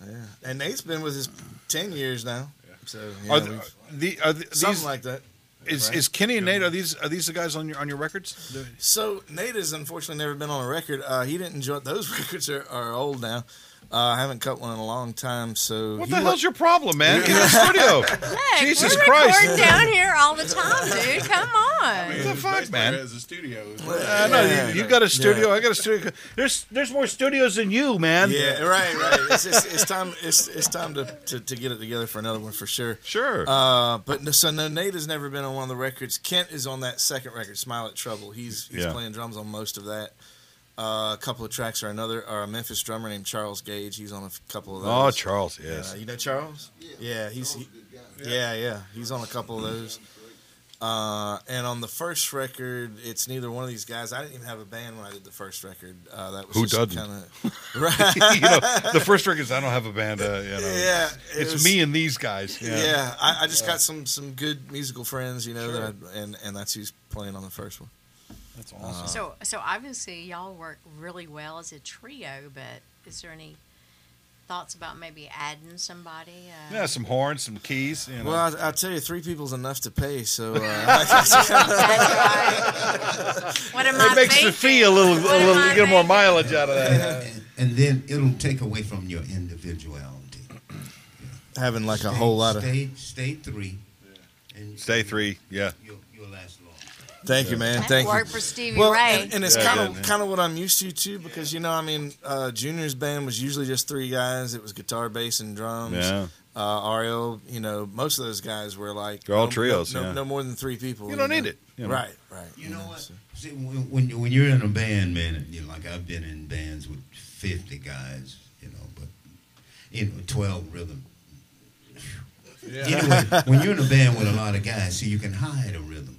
yeah. And Nate's been with us ten years now, so yeah, Are the, we've- the are the, something these, like that. Is right. is Kenny and Nate are these are these the guys on your on your records? So Nate has unfortunately never been on a record. Uh, he didn't enjoy those records are, are old now. Uh, I haven't cut one in a long time. So What he the wa- hell's your problem, man? Get in the studio. Look, Jesus we're Christ. recording down here all the time, dude. Come on. What the fuck, man? As a studio. I know Yeah. you, you got a studio. I got a studio. There's there's more studios than you, man. Yeah, right, right. It's, it's, it's time. It's, it's time to, to, to get it together for another one for sure. Sure. Uh, but no, so no, Nate has never been on one of the records. Kent is on that second record, "Smile at Trouble." He's he's Yeah. playing drums on most of that. Uh, a couple of tracks or another, or a Memphis drummer named Charles Gage. He's on a f- couple of those. oh. Charles. Yes. Uh, you know Charles? Yeah, he's he, yeah, yeah. He's on a couple of those. Uh, and on the first record, it's neither one of these guys. I didn't even have a band when I did the first record. Uh, that was Who just doesn't? Kinda, right? you know, the first record is I don't have a band. Uh, you know, Yeah, it it's was- me and these guys. Yeah, Yeah, I, I just got some some good musical friends, you know, that I, and and that's who's playing on the first one. That's Uh, awesome. So, so obviously y'all work really well as a trio, but is there any thoughts about maybe adding somebody? Uh, yeah, some horns, some keys. You know. Well, I, I'll tell you, three people's enough to pay. So uh, what am I it makes the thinking? fee a little, a What am little I get more mileage out of that. and, and then it'll take away from your individuality. having like a whole lot of. stay, stay three. And Stay three, yeah. You'll, you'll last long. Thank you, man. That Thank you. worked for Stevie Well, Ray. and, and it's Yeah, kind of did, kind of what I'm used to too, because you know, I mean, uh, Junior's band was usually just three guys. It was guitar, bass, and drums. Yeah. Uh, R.L., you know, most of those guys were like They're all no- trios, No, no, yeah. no more than three people. You don't know. need it, you know. Right, right. You know what? so- See, when, when, you- when you're in a band, man, you know, like I've been in bands with 50 guys, you know, but, you know, 12 rhythm. Yeah. Anyway, when you're in a band with a lot of guys, see, you can hide a rhythm.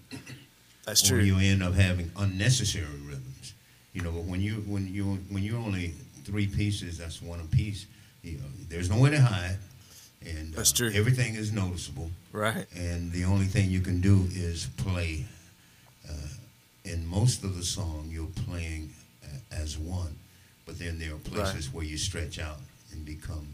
That's or true. you end up having unnecessary rhythms. You know, but when you when you when you're only three pieces, that's one piece. You know, there's nowhere to hide, and That's uh, true. Everything is noticeable, Right. and the only thing you can do is play. Uh, in most of the song, you're playing uh, as one, but then there are places where you stretch out and become.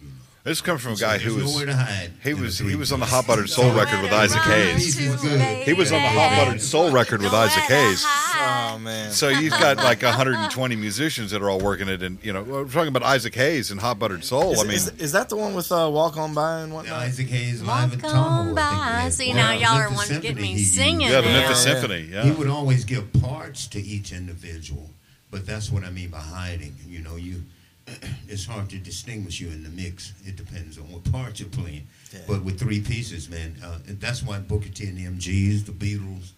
You know, This comes from a guy there's who was to hide. he was he was on the. Hot Buttered Soul record with Isaac Hayes. He was on the Hot Buttered Soul record with Isaac Hayes. Oh man. So you've got like 120 musicians that are all working it, and you know we're talking about Isaac Hayes and Hot Buttered Soul. Is, I mean, is, is that the one with uh, Walk On By and Yeah. Isaac Hayes live at Walk on I by. think we had. See, Well, now y'all are Memphis wanting to get me singing yeah, the now. Memphis Yeah. Symphony. He would always give parts to each individual, but that's what I mean by hiding. You know, you it's hard to distinguish you in the mix. It depends on what part you're playing. Yeah. But with three pieces, man, uh, that's why Booker T and the MGs, the Beatles,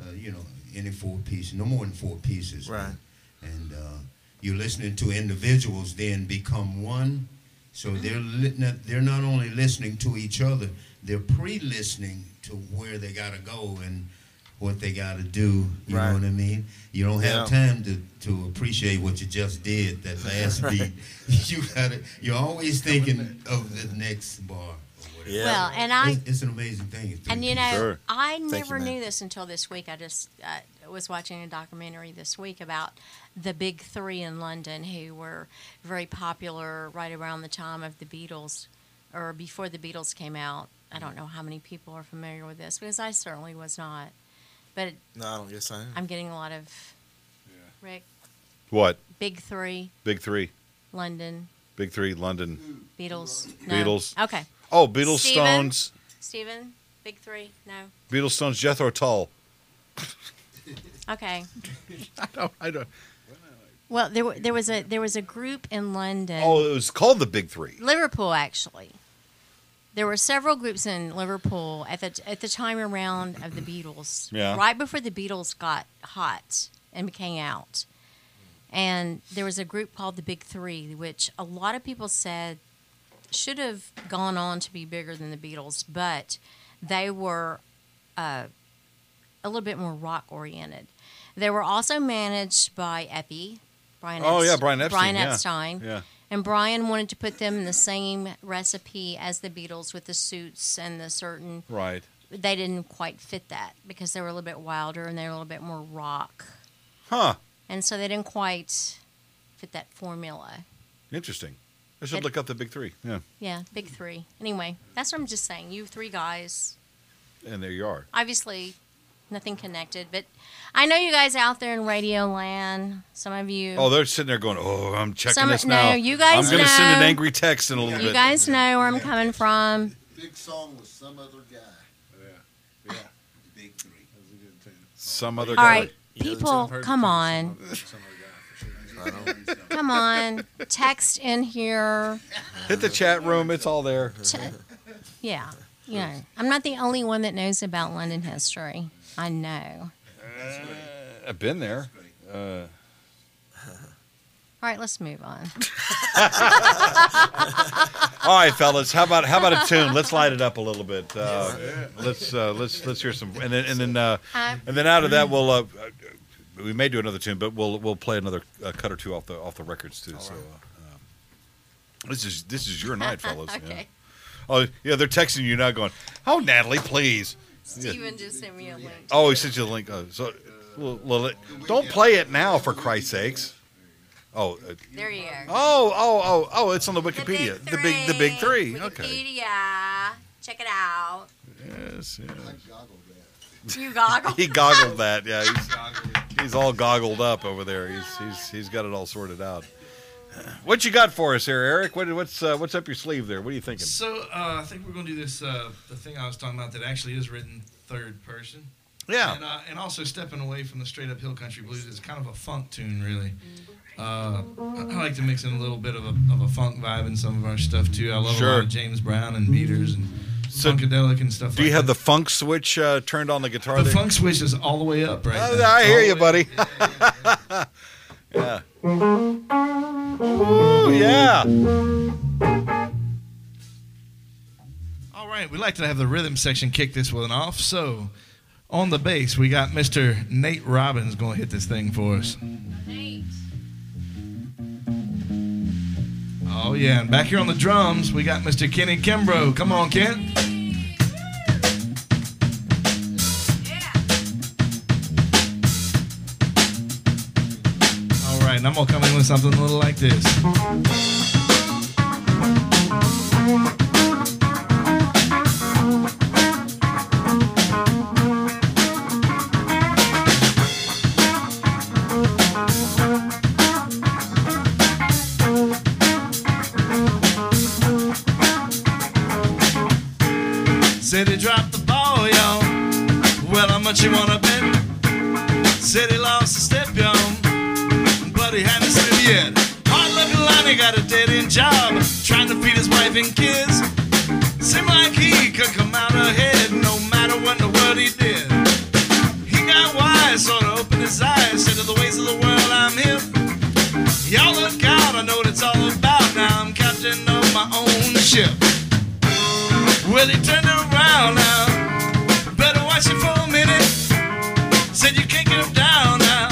uh, you know, any four pieces, no more than four pieces. man. Right. And uh, you're listening to individuals then become one. So they're li- not, they're not only listening to each other, they're pre-listening to where they gotta go and what they gotta do. You Right. know what I mean? You don't have Yeah. time to, to appreciate what you just did that last beat. You gotta. You're always thinking of the next bar. Or whatever. Yeah. Well, and I it's, it's an amazing thing. And you know. Sure. I never man. knew this until this week. I just uh, was watching a documentary this week about the big three in London who were very popular right around the time of the Beatles or before the Beatles came out. I don't know how many people are familiar with this because I certainly was not. But No, I don't guess I am. I'm getting a lot of yeah. Rick, what? big three, Big three, London, Big three, London. Beatles. No. Beatles. Okay. Oh, Beatles, Steven? Stones, Stephen, big three. No. Beatles, Stones, Jethro Tull. Okay. I don't. I don't. Well, there there was a there was a group in London. Oh, it was called the Big Three. Liverpool actually. There were several groups in Liverpool at the at the time around of the Beatles. Yeah. Right before the Beatles got hot and became out. And there was a group called the Big Three, which a lot of people said should have gone on to be bigger than the Beatles, but they were uh, a little bit more rock oriented. They were also managed by Epi, Brian. Epstein. Oh, yeah, Brian Epstein, Brian yeah. Epstein. Yeah. And Brian wanted to put them in the same recipe as the Beatles with the suits and the certain. Right. They didn't quite fit that because they were a little bit wilder and they were a little bit more rock. Huh. And so they didn't quite fit that formula. Interesting. I should It- look up the Big Three. Yeah. Yeah, big three. Anyway, that's what I'm just saying. You three guys, And there you are. obviously nothing connected, but I know you guys out there in Radio Land. Some of you. Oh, they're sitting there going, "Oh, I'm checking Some- this no, now." you guys I'm going to send an know- angry text in a little you bit. guys know where I'm coming from. Big song with some other guy. Yeah. Yeah. Big three. That was a good tune. Some other All guy. right, You people, tune? I've heard come on. Some other guy for sure. Come on, text in here. Hit the chat room. It's all there. Ch- yeah, you know, I'm not the only one that knows about London history. I know. I've been there. Uh, All All right, let's move on. All right, fellas. How about how about a tune? Let's light it up a little bit. Uh, let's uh, let's let's hear some, and then and then uh, Uh, and then out of that we'll. Uh, we may do another tune, but we'll we'll play another uh, cut or two off the off the records too. So, uh, um, this is this is your night, fellas. yeah. okay. Oh yeah, they're texting you now, going, "Oh, Natalie, please." Steven just sent me a link. Oh, he sent you a link. Uh, so, well, don't play it now, for Christ's sakes. Oh, uh, There you go. oh, oh, oh, oh! It's on the Wikipedia. The big, the big three. Wikipedia. Okay. Check it out. Yes, yes. You goggle. He goggled that. Yeah, he's, he's all goggled up over there. He's he's he's got it all sorted out. What you got for us here, Eric? What, what's uh, what's up your sleeve there? What are you thinking? So uh, I think we're going to do this. Uh, the thing I was talking about that actually is written third person. Yeah. And, uh, and also stepping away from the straight up hill country blues is kind of a funk tune, really. Uh, I like to mix in a little bit of a, of a funk vibe in some of our stuff too. I love a lot of James Brown and meters and So, funkadelic and stuff. Do you have that. the funk switch uh, turned on the guitar? The there? funk switch is all the way up right Oh, now. I hear you, the way- buddy. yeah. Ooh, yeah. All right, we like to have the rhythm section kick this one off. So, on the bass, we got Mr. Nate Robbins going to hit this thing for us. Nate. Oh yeah, and back here on the drums, we got Mr. Kenny Kimbrough. Come on, Ken. And I'm gonna come in with something a little like this. Said he dropped the ball, y'all. Well, how much you wanna and kids. Seemed like he could come out ahead no matter what in the world he did. He got wise, sort of opened his eyes. Said to the ways of the world, I'm hip. Y'all look out, I know what it's all about. Now I'm captain of my own ship. Well, he turned around now. Better watch it for a minute. Said you can't get him down now.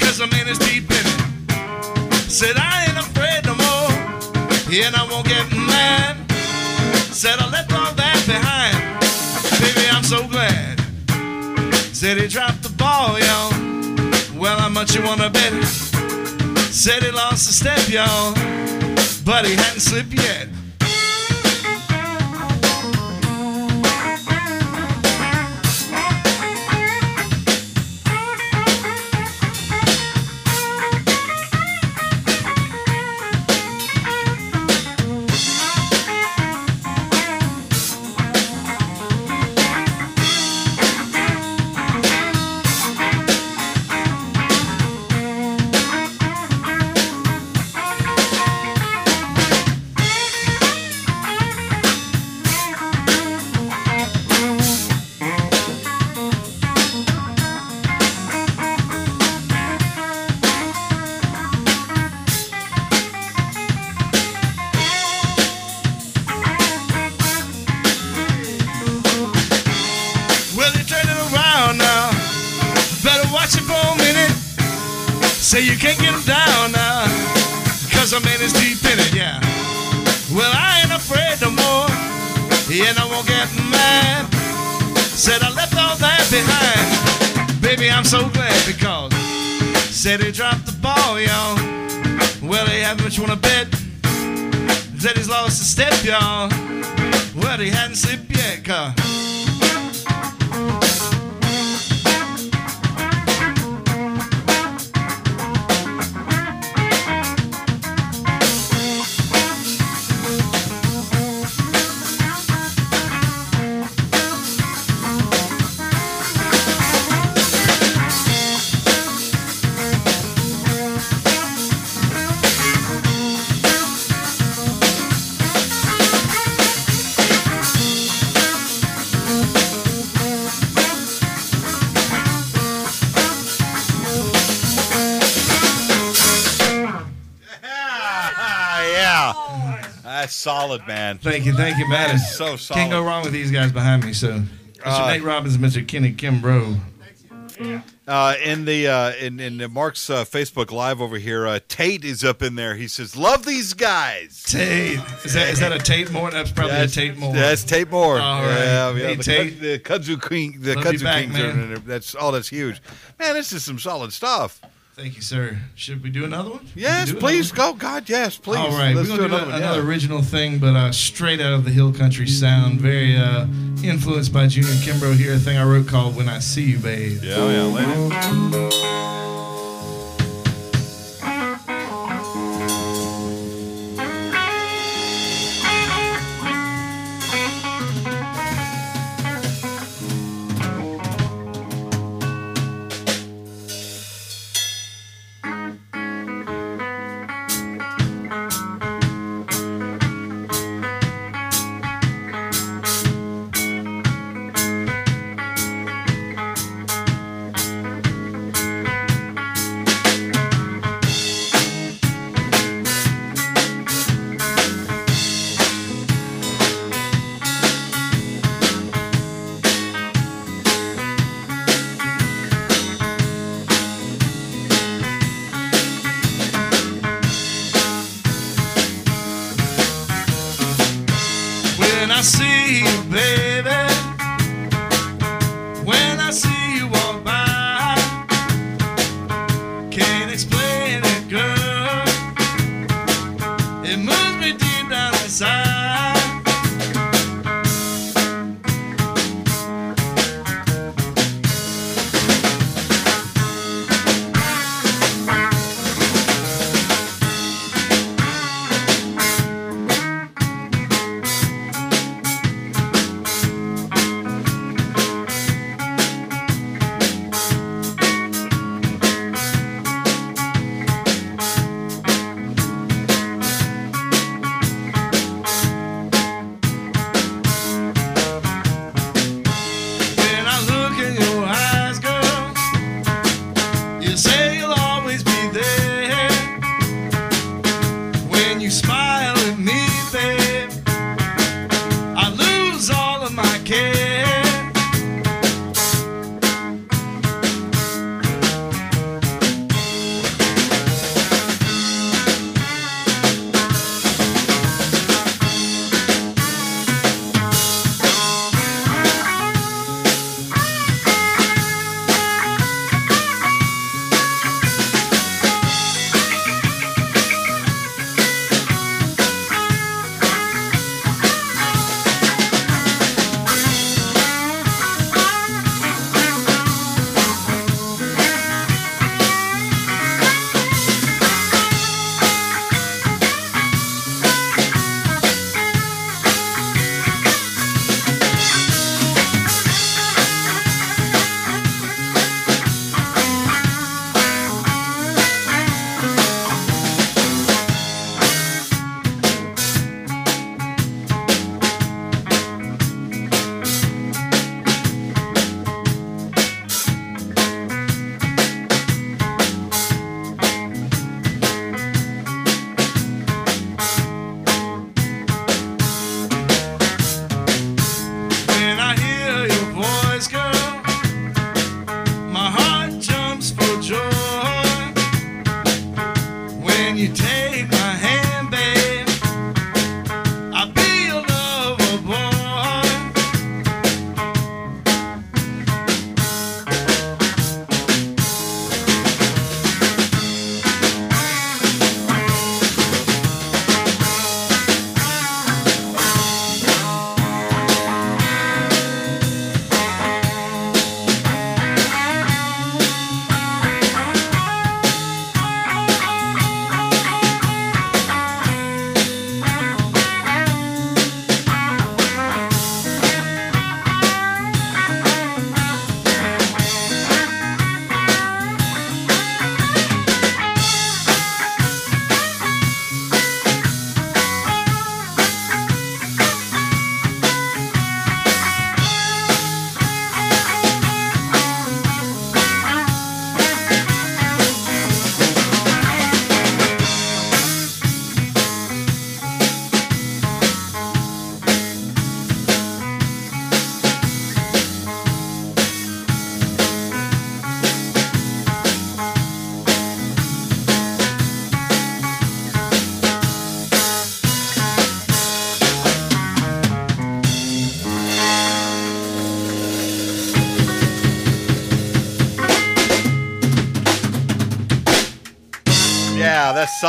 Cause I'm in his deep in it. Said I ain't afraid no more. And I won't get. Said I left all that behind. Baby, I'm so glad. Said he dropped the ball, y'all. Well, how much you wanna bet? Said he lost a step, y'all. But he hadn't slipped yet. Said he dropped the ball, y'all. Well, he had much wanna bet. Said he's lost a step, y'all. Well, he hadn't slipped yet, cause solid, man. Thank you, thank you, man. is so solid. Can't go wrong with these guys behind me. So, Mr. Uh, Nate Robbins Mr. Kenny Kimbrough. Uh, in the uh, in in the Mark's uh, Facebook Live over here, uh, Tate is up in there. He says, "Love these guys." Tate. Is that is that a Tate Moore? That's probably That's a Tate Moore. That's Tate Moore. All right. Yeah, yeah, Hey, the, Tate. The Kudzu King, the Love Kudzu back, Kings are man. in there. That's oh, that's huge, man. This is some solid stuff. Thank you, sir. Should we do another one? Yes, do please another go. God, yes, please. All right, Let's we're do gonna do, another one. another yeah. original thing, but uh, straight out of the hill country sound. Very uh, influenced by Junior Kimbrough here. A thing I wrote called "When I See You, Babe." Yeah, yeah, later.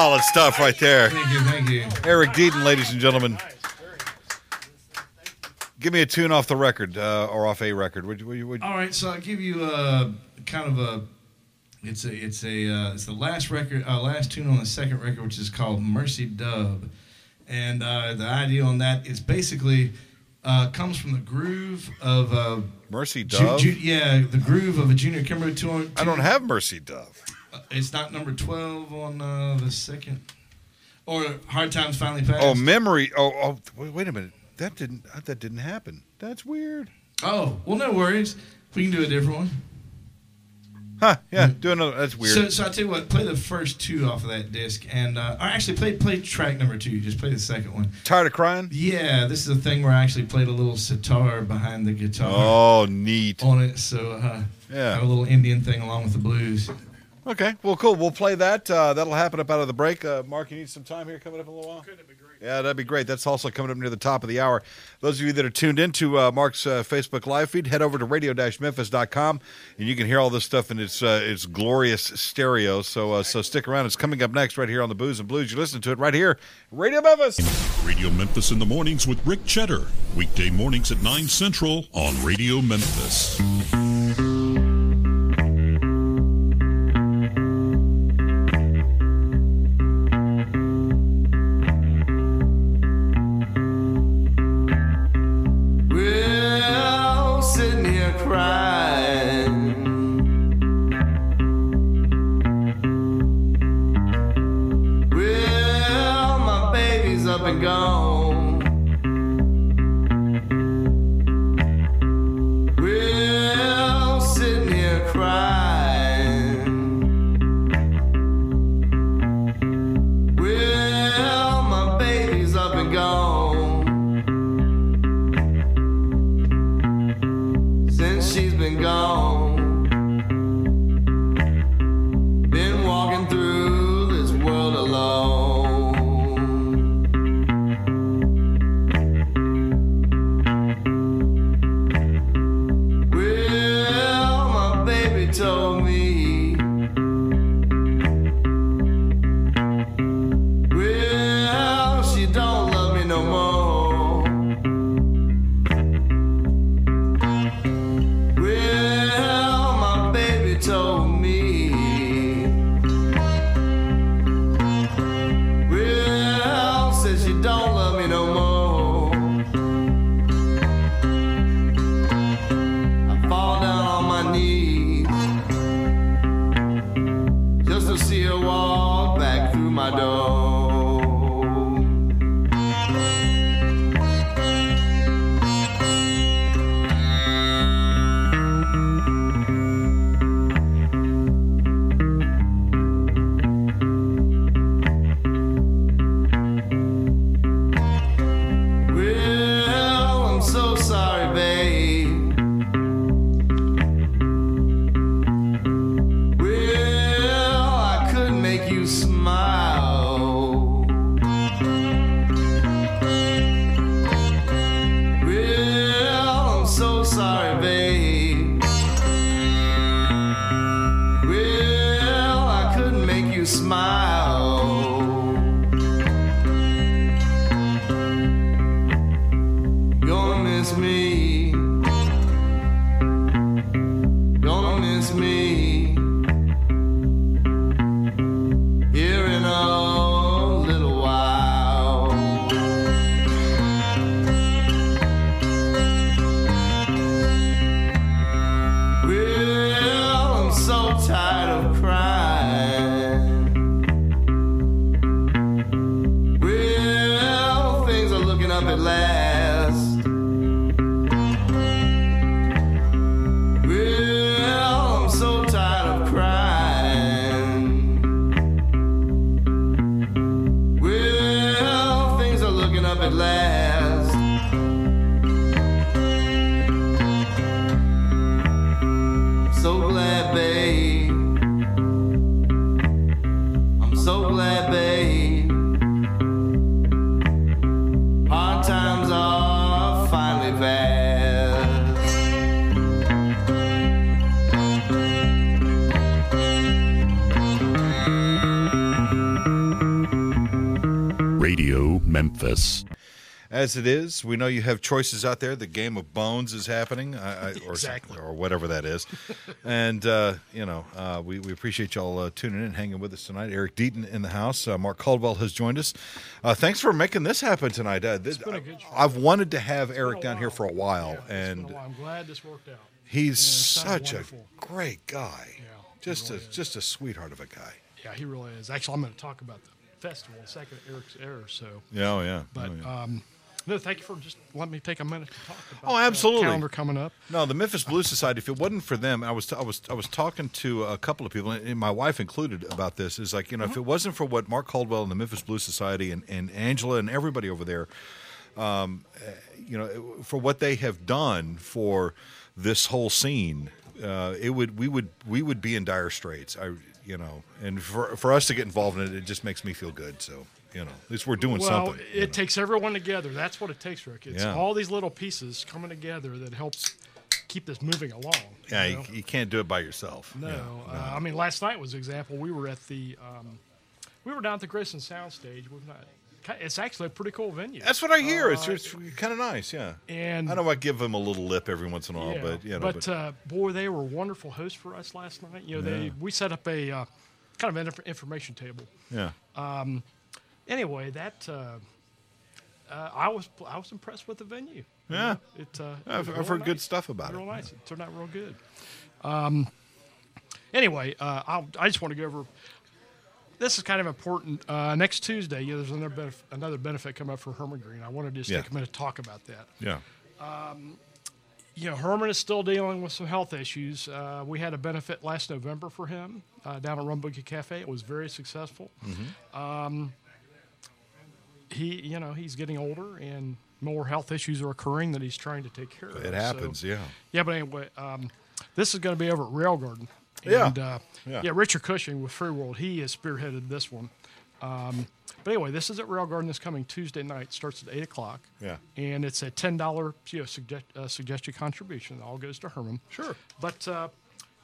Solid stuff right there. Thank you, thank you. Eric Deaton, ladies and gentlemen. Give me a tune off the record uh, or off a record. Would, you- would, you- would, All right, so I'll give you uh, kind of a. It's a it's a uh, it's the last record uh, last tune on the second record, which is called Mercy Dub, and uh, the idea on that is basically uh, comes from the groove of Mercy Ju- Dove? Ju- yeah, the groove of a Junior Kimbrough tune. I don't have Mercy Dove. It's not number twelve on uh, the second, or Hard Times Finally Passed. Oh, memory. Oh, oh wait, wait a minute. That didn't that didn't happen. That's weird. Oh, well, no worries. We can do a different one. Huh? Yeah, do another. That's weird. So, so I tell you what, play the first two off of that disc, and uh, or actually play play track number two. Just play the second one. Tired of crying? Yeah, this is a thing where I actually played a little sitar behind the guitar. Oh, neat. On it, so uh, Yeah. a little Indian thing along with the blues. Okay, well, cool. We'll play that. Uh, that'll happen up out of the break. Uh, Mark, you need some time here coming up in a little while? Yeah, that'd be great. That's also coming up near the top of the hour. Those of you that are tuned into uh, Mark's uh, Facebook live feed, head over to radio-memphis.com, and you can hear all this stuff in its uh, its glorious stereo. So uh, so stick around. It's coming up next right here on the Booze and Blues. You listen to it right here, Radio Memphis. Radio Memphis in the mornings with Rick Cheddar. Weekday mornings at 9 Central on Radio Memphis. Told As it is, we know you have choices out there. The game of bones is happening, I, I, or Exactly. or whatever that is. and uh, you know, uh, we we appreciate y'all uh, tuning in, hanging with us tonight. Eric Deaton in the house. Uh, Mark Caldwell has joined us. Uh, thanks for making this happen tonight. Uh, this, been a good show. I've wanted to have Eric down here for a while, Yeah, it's a and while. I'm glad this worked out. he's Yeah, it sounded such wonderful. a great guy. Yeah, just really a is. just a sweetheart of a guy. Yeah, he really is. Actually, I'm going to talk about the festival in a second, Eric's error. So, Yeah, oh yeah. but oh, yeah. um, no, thank you for just letting me take a minute to talk about. Oh, the absolutely. calendar coming up. No, the Memphis Blues Society. If it wasn't for them, I was I was I was talking to a couple of people, and my wife included, about this. Is like you know, if it wasn't for what Mark Caldwell and the Memphis Blues Society and, and Angela and everybody over there, um, eh, you know, for what they have done for this whole scene, uh, it would we would we would be in dire straits. I you know, and for for us to get involved in it, it just makes me feel good. So you know, at least we're doing well, something. it you know. takes everyone together. That's what it takes, Rick. It's Yeah. all these little pieces coming together that helps keep this moving along. yeah, you know? you can't do it by yourself. No, Yeah, Uh, I mean last night was an example. We were at the, um, we were down at the Graceland Soundstage. We've not. It's actually a pretty cool venue. That's what I hear. it's Uh, it's kind of nice, yeah. and I know I give them a little lip every once in a while, yeah, but you know, but, but, uh, boy, they were wonderful hosts for us last night. You know, they we set up a uh, kind of an inf- information table. yeah, Anyway, that uh, uh, I was I was impressed with the venue. You Yeah. know, it. Uh, it I've, was I've heard good stuff about real it. Real nice. It turned out real good. Um, anyway, uh, I'll, I just want to go over. This is kind of important. Uh, next Tuesday, yeah, there's another benef- another benefit coming up for Herman Green. I wanted to just Yeah. take a minute to talk about that. Yeah, You know, Herman is still dealing with some health issues. Uh, we had a benefit last November for him uh, down at Rum Boogie Cafe. It was very successful. Mm-hmm. Um, he, you know, he's getting older and more health issues are occurring that he's trying to take care of. it So- happens. yeah, yeah, but anyway, um, this is going to be over at Rail Garden. Yeah. Uh, Yeah. yeah. Richard Cushing with Free World, he has spearheaded this one. Um, but anyway, this is at Rail Garden this coming Tuesday night. Starts at eight o'clock. Yeah. And it's a ten dollar you know, suggest, uh, suggested contribution. It all goes to Herman. Sure. But uh,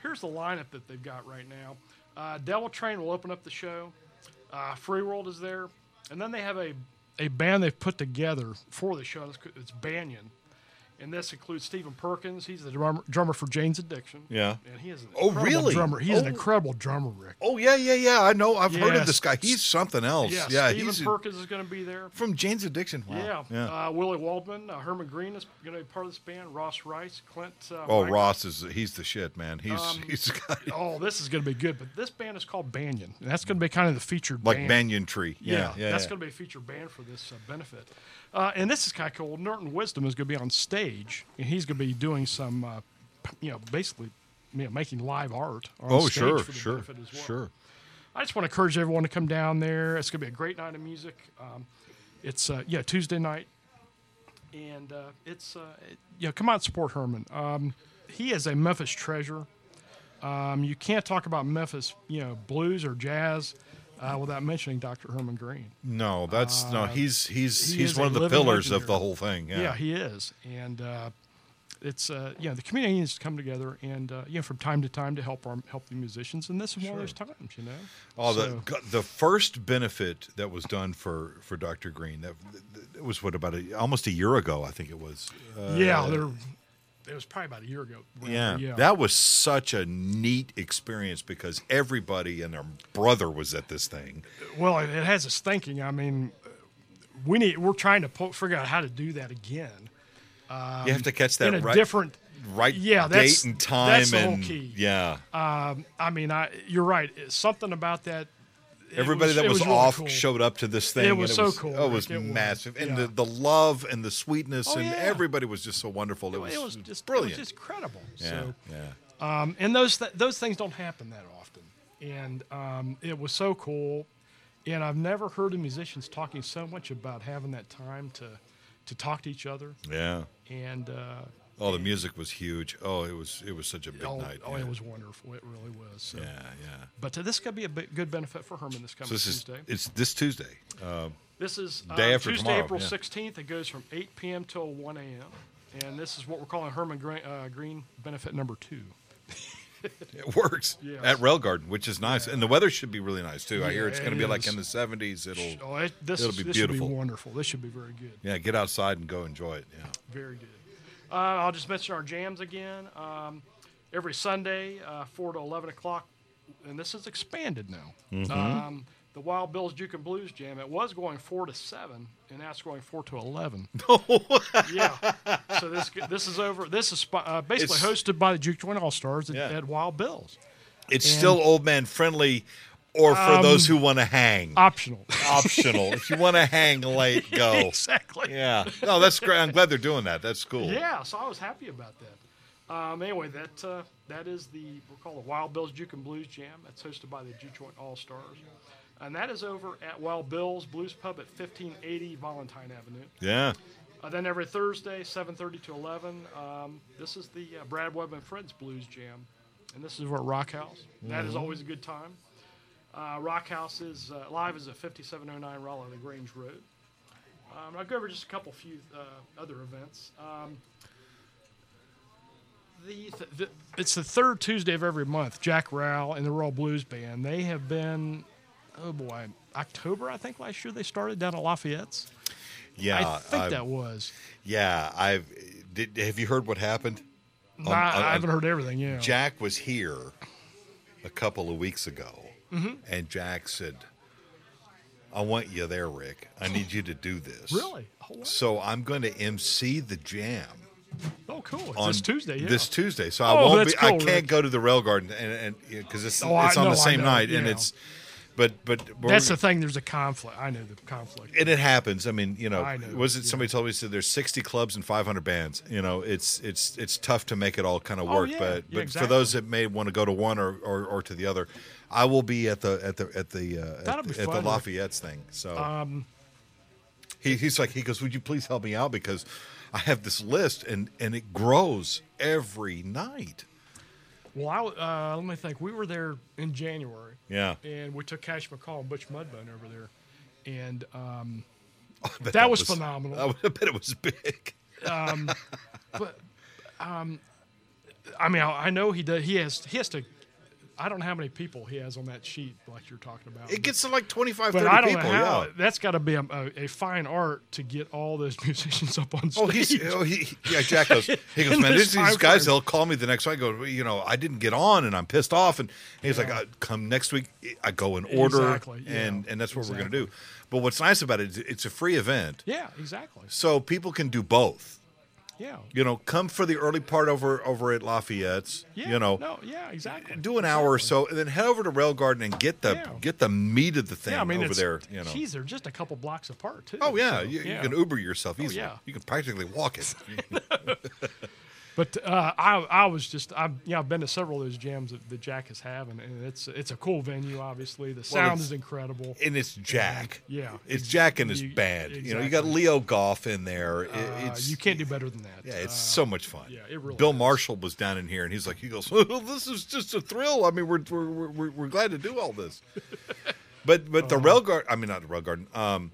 here's the lineup that they've got right now. Uh, Devil Train will open up the show. Uh, Free World is there, and then they have a a band they've put together for the show. It's, Banyan, and this includes Stephen Perkins. He's the drummer, drummer for Jane's Addiction. Yeah. and he is an Oh, incredible really? drummer. He's an Oh. incredible drummer, Rick. Oh yeah, yeah, yeah. I know. I've heard of this guy. He's something else. Yeah, Yeah, Stephen Perkins is going to be there. from Jane's Addiction. Wow. Yeah, yeah. Uh, Willie Waldman, uh, Herman Green is going to be part of this band. Ross Rice, Clint. Uh, oh, Michael. Ross is he's the shit, man. He's Um, he's guy. Oh, this is going to be good. But this band is called Banyan, and that's going to be kind of the featured band. like band. banyan tree. Yeah, Yeah, yeah. that's going to be a featured band for this uh, benefit. Uh, and this is kind of cool. Norton Wisdom is going to be on stage, and he's going to be doing some, uh, you know, basically, you know, making live art Oh, stage sure, sure, well. sure. I just want to encourage everyone to come down there. It's going to be a great night of music. Um, it's uh, yeah Tuesday night, and uh, it's uh, it, yeah come out and support Herman. Um, he is a Memphis treasure. Um, you can't talk about Memphis, you know, blues or jazz uh, without mentioning Dr. Herman Green. No, that's no. He's he's Uh, he he's one of the pillars legend of the whole thing. Yeah. Yeah, he is, and uh, it's uh, you know the community needs to come together and uh, you know from time to time to help our help the musicians, and this is one of those times, you know. Oh, the So- go- the first benefit that was done for for Dr. Green that it was what about a, almost a year ago, I think it was. Uh, yeah, there. It was probably about a year ago. yeah, yeah. that was such a neat experience because everybody and their brother was at this thing. well, it, it has us thinking. I mean, we need. We're trying to po- figure out how to do that again. you have to um, catch that in a right, different. right Yeah, date and time that's the whole key. yeah, um, I mean, I. You're right. Something about that. It everybody that it was, really off cool. showed up to this thing. It and was so cool, Oh, it was it was. massive, and Yeah. the, the love and the sweetness, Oh, and yeah. everybody was just so wonderful. It was, It was just brilliant. It was just incredible. yeah, So, yeah. um, and those th- those things don't happen that often. And um, it was so cool. And I've never heard of musicians talking so much about having that time to to talk to each other. Yeah. And uh, Oh, the music was huge. Oh, it was it was such a big oh, night. oh, yeah. it was wonderful. It really was. So. Yeah, yeah. But this could be a good benefit for Herman this coming So this is Tuesday. it's this Tuesday. Uh, This is uh, Day after Tuesday, tomorrow, April yeah. 16th. It goes from 8 p.m. till 1 a.m. And this is what we're calling Herman Green, uh, Green benefit number two. It works Yes. at Rail Garden, which is nice, and the weather should be really nice too. I hear it's going to it be like in the seventies. It'll Oh, it, this it'll be this beautiful. should be wonderful. This should be very good. Yeah, get outside and go enjoy it. Yeah. Very good. Uh, I'll just mention our jams again. Um, every Sunday, uh, 4 to 11 o'clock, and this is expanded now. Mhm. Um, the Wild Bills Juke and Blues Jam. It was going 4 to 7, and now it's going 4 to 11. yeah. So this this is over. This is uh, basically It's- hosted by the Juke Joint All Stars at, Yeah. at Wild Bills. It's And- still old man friendly, or for those Um, who want to hang. Optional. Optional. if you want to hang late, go. Exactly. Yeah. No, that's great. I'm glad they're doing that. That's cool. Yeah, so I was happy about that. Um, anyway, that uh, that is the we'll call it Wild Bills Juke and Blues Jam. That's hosted by the Juke Joint All Stars, and that is over at Wild Bills Blues Pub at 1580 Vollintine Avenue. Yeah. Uh, then every Thursday, 7:30 to 11. Um, this is the uh, Brad Webb and Friends Blues Jam, and this is over at Rock House. That is Mhm. always a good time. Uh, Rock House is uh, live is at 5709 Raleigh LaGrange Road. Um, I'll go over just a couple few uh, other events. Um, the, th- the it's the third Tuesday of every month. Jack Rowell and the Royal Blues Band. They have been, oh boy, October I think last year they started down at Lafayette's. Yeah. I think I've- that was. Yeah. I've. Did, have you heard what happened? Nah, I haven't heard everything, yeah. Jack was here a couple of weeks ago, Mhm. and Jack said, "I want you there, Rick. I need you to do this." Really? Oh, wow. So I'm going to MC the jam. Oh, cool! It's on this Tuesday, yeah. This Tuesday, so I Oh, won't that's be. I can't Rick. go to the rail garden and and because it's Oh, I it's on know, the same night and it's, but but That's the thing. There's a conflict. I know the conflict. and it happens. I mean, you know, I know, was it somebody told me said there's 60 clubs and 500 bands. You know, it's it's it's tough to make it all kind of Oh, work. yeah. But Yeah, but for those that may want to go to one or, or, or to the other, I will be at the at the at the uh, at, the- at the. Lafayette's thing. So Um, he, he's like he goes, would you please help me out because I have this list and and it grows every night. well, I, uh, let me think. We were there in January. Yeah. And we took Cash McCall and Butch Mudbone over there, and um, bet that, was, phenomenal. I I bet it was big. um, but um, I mean, I, I know he does. He has. He has to. I don't know how many people he has on that sheet, like you're talking about. It gets to like 25, but 30 I don't people. know how. yeah. That's got to be a, a, fine art to get all those musicians up on oh, stage. Oh, he's oh, he, yeah. Jack goes. He goes, man. These, guys, frame." they'll call me the next week. I go, you know, I didn't get on, and I'm pissed off. And he's like, I, uh, come next week. I go in order, Exactly, yeah, and and that's what we're going to do. But what's nice about it is it's a free event, Yeah, exactly. so people can do both. Yeah. You know, come for the early part over over at Lafayette's. Yeah. you know, No. Yeah. Exactly. do an hour or so, and then head over to Rail Garden and get the Yeah. get the meat of the thing yeah, I mean, over there. You know. geez, they're just a couple blocks apart too. Oh yeah, so, you, yeah. you can Uber yourself Oh, easily. yeah. You can practically walk it. But uh, I, I was just, I've, you know, I've been to several of those jams that, that Jack is having, and it's, it's a cool venue. Obviously, the sound it's- is incredible. and it's Jack. Yeah, it's Jack and his You- band. You know, you got. Leo Goff in there. It- Uh, it's you can't do better than that. yeah, it's Uh, so much fun. Yeah, it really. Bill is. Marshall was down in here, and he's like, he goes, well, "This is just a thrill. I mean, we're we're we're, we're glad to do all this." but but the rail guard, I mean, not the rail garden. Um,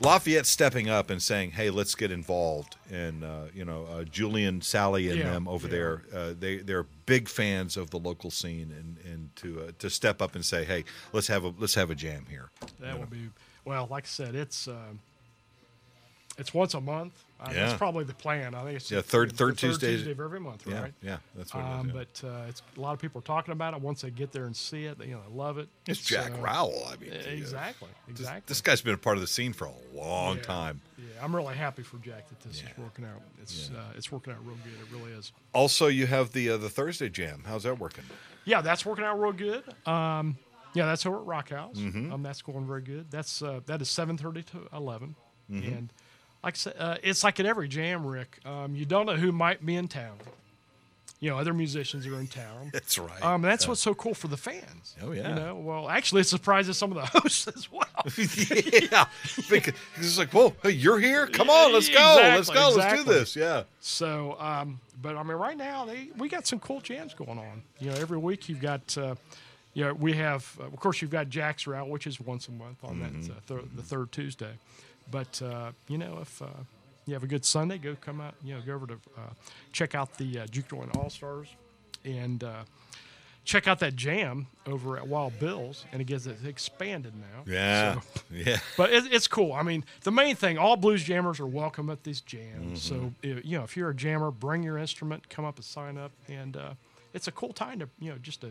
Lafayette stepping up and saying, "Hey, let's get involved." And uh, you know, uh, Julian, Sally, and Yeah, them over yeah. there, uh, they they're big fans of the local scene, and and to uh, to step up and say, "Hey, let's have a let's have a jam here." That would be well. Like I said, it's um, it's once a month. Uh, Yeah. That's probably the plan. I think it's Yeah, third- third Tuesday- Tuesday of every month, Yeah, right? yeah, that's what it is, um, yeah. But uh, it's a lot of people are talking about it. Once they get there and see it, they, you know, they love it. It's Jack Rowell. I mean, uh, exactly, exactly. This guy's been a part of the scene for a long Yeah. time. Yeah, I'm really happy for Jack that this is working out. It's uh, it's working out real good. It really is. Also, you have the uh, the Thursday jam. How's that working? Yeah, that's working out real good. Um, yeah, that's over at Rock House. Mhm. Um, that's going very good. That's uh, that is seven thirty to 11 Mhm. and like I said, uh, it's like at every jam, Rick. Um, you don't know who might be in town. You know, other musicians are in town. That's right. Um, that's Yeah. what's so cool for the fans. Oh, yeah. You know, well, actually, it surprises some of the hosts as well. yeah, because it's like, whoa, hey, you're here. Come on, let's go, let's Exactly, go, let's do this. Yeah. So, um, but I mean, right now they we got some cool jams going on. You know, every week you've got, uh, you know, we have, uh, of course, you've got Jack's Route, which is once a month on Mhm. that uh, thir- the third Tuesday. But uh, you know, if uh, you have a good Sunday, go come out. You know, go over to uh, check out the uh, Juke Joint All Stars, and uh, check out that jam over at Wild Bill's, and it gets it expanded now. Yeah. So- Yeah. but it, it's cool. I mean, the main thing, all blues jammers are welcome at these jams. So, Mhm. i- you know, if you're a jammer, bring your instrument, come up and sign up, and uh, it's a cool time to, you know, just to,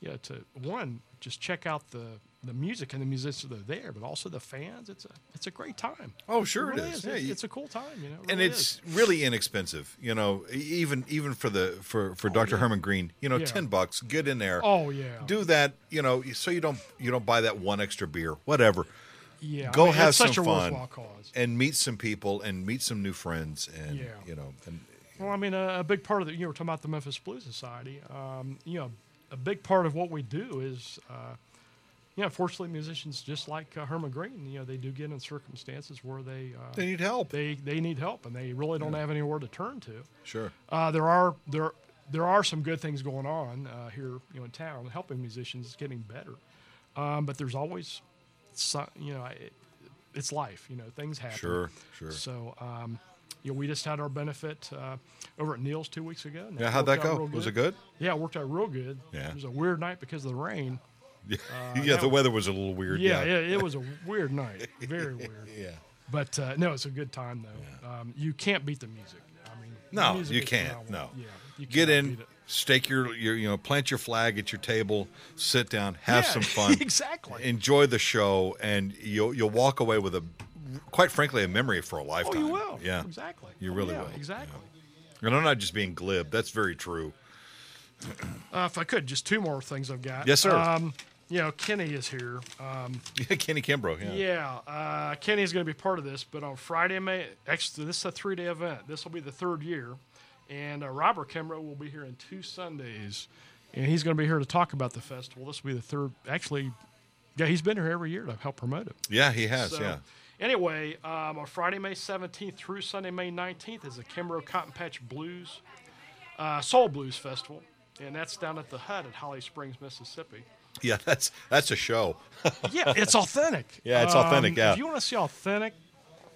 you know, to one, just check out the the music and the musicians that are there, but also the fans. It's a it's a great time. Oh, sure it really is. is. Yeah, It's, you- it's a cool time, you know. it and it's is. really inexpensive. You know, even even for the for for Dr. Herman Green, you know, Yeah. ten bucks, get in there. Oh, yeah. do that. You know, so you don't you don't buy that one extra beer, whatever. Yeah, I go mean, have some such a fun and meet some people and meet some new friends and Yeah. you know and Well, I mean, a, a big part of the you were talking about the Memphis Blues Society. Um, you know, a big part of what we do is, uh, you know, unfortunately, musicians just like uh, Herman Green, you know, they do get in circumstances where they uh, They need help. They they need help, and they really don't Yeah. have anywhere to turn to. Sure. Uh, there are there there are some good things going on uh, here, you know, in town, helping musicians it's getting better. Um, but there's always, so, you know, it, it's life. You know, things happen. Sure, sure. So, um, you know, we just had our benefit uh, over at Neil's two weeks ago. Yeah, how'd that go? Was it good? Yeah, it worked out real good. Yeah. It was a weird night because of the rain. Yeah, Uh, yeah the weather was a little weird. Yeah, Yeah, yeah, it was a weird night. Very weird. Yeah. But uh, no, it's a good time though. Um, you can't beat the music. I mean, No, you can't. No. Yeah, you Get in, stake your, your, you know, plant your flag at your table, sit down, have Yeah, some fun, exactly. enjoy the show, and you'll you'll walk away with a, quite frankly, a memory for a lifetime. Oh, you will. Yeah, Exactly. You Oh, really yeah, will. Exactly. And I'm not just being glib. That's very true. Uh, if I could, just two more things I've got. Yes, sir. Um, you know, Kenny is here. Um, Yeah, Kenny Kimbrough. Yeah. yeah, uh, Kenny is going to be part of this, but on Friday, May, actually, this is a three day event. This will be the third year. And uh, Robert Kimbrough will be here in two Sundays. And he's going to be here to talk about the festival. This will be the third, actually, yeah, he's been here every year to help promote it. Yeah, he has. So, yeah. Anyway, um, on Friday, May 17th through Sunday, May 19th is the Kimbrough Cotton Patch Blues uh, Soul Blues Festival, and that's down at the Hut at Holly Springs, Mississippi. Yeah, that's that's a show. Yeah, it's authentic. Yeah, it's authentic, Um, yeah. If you want to see authentic,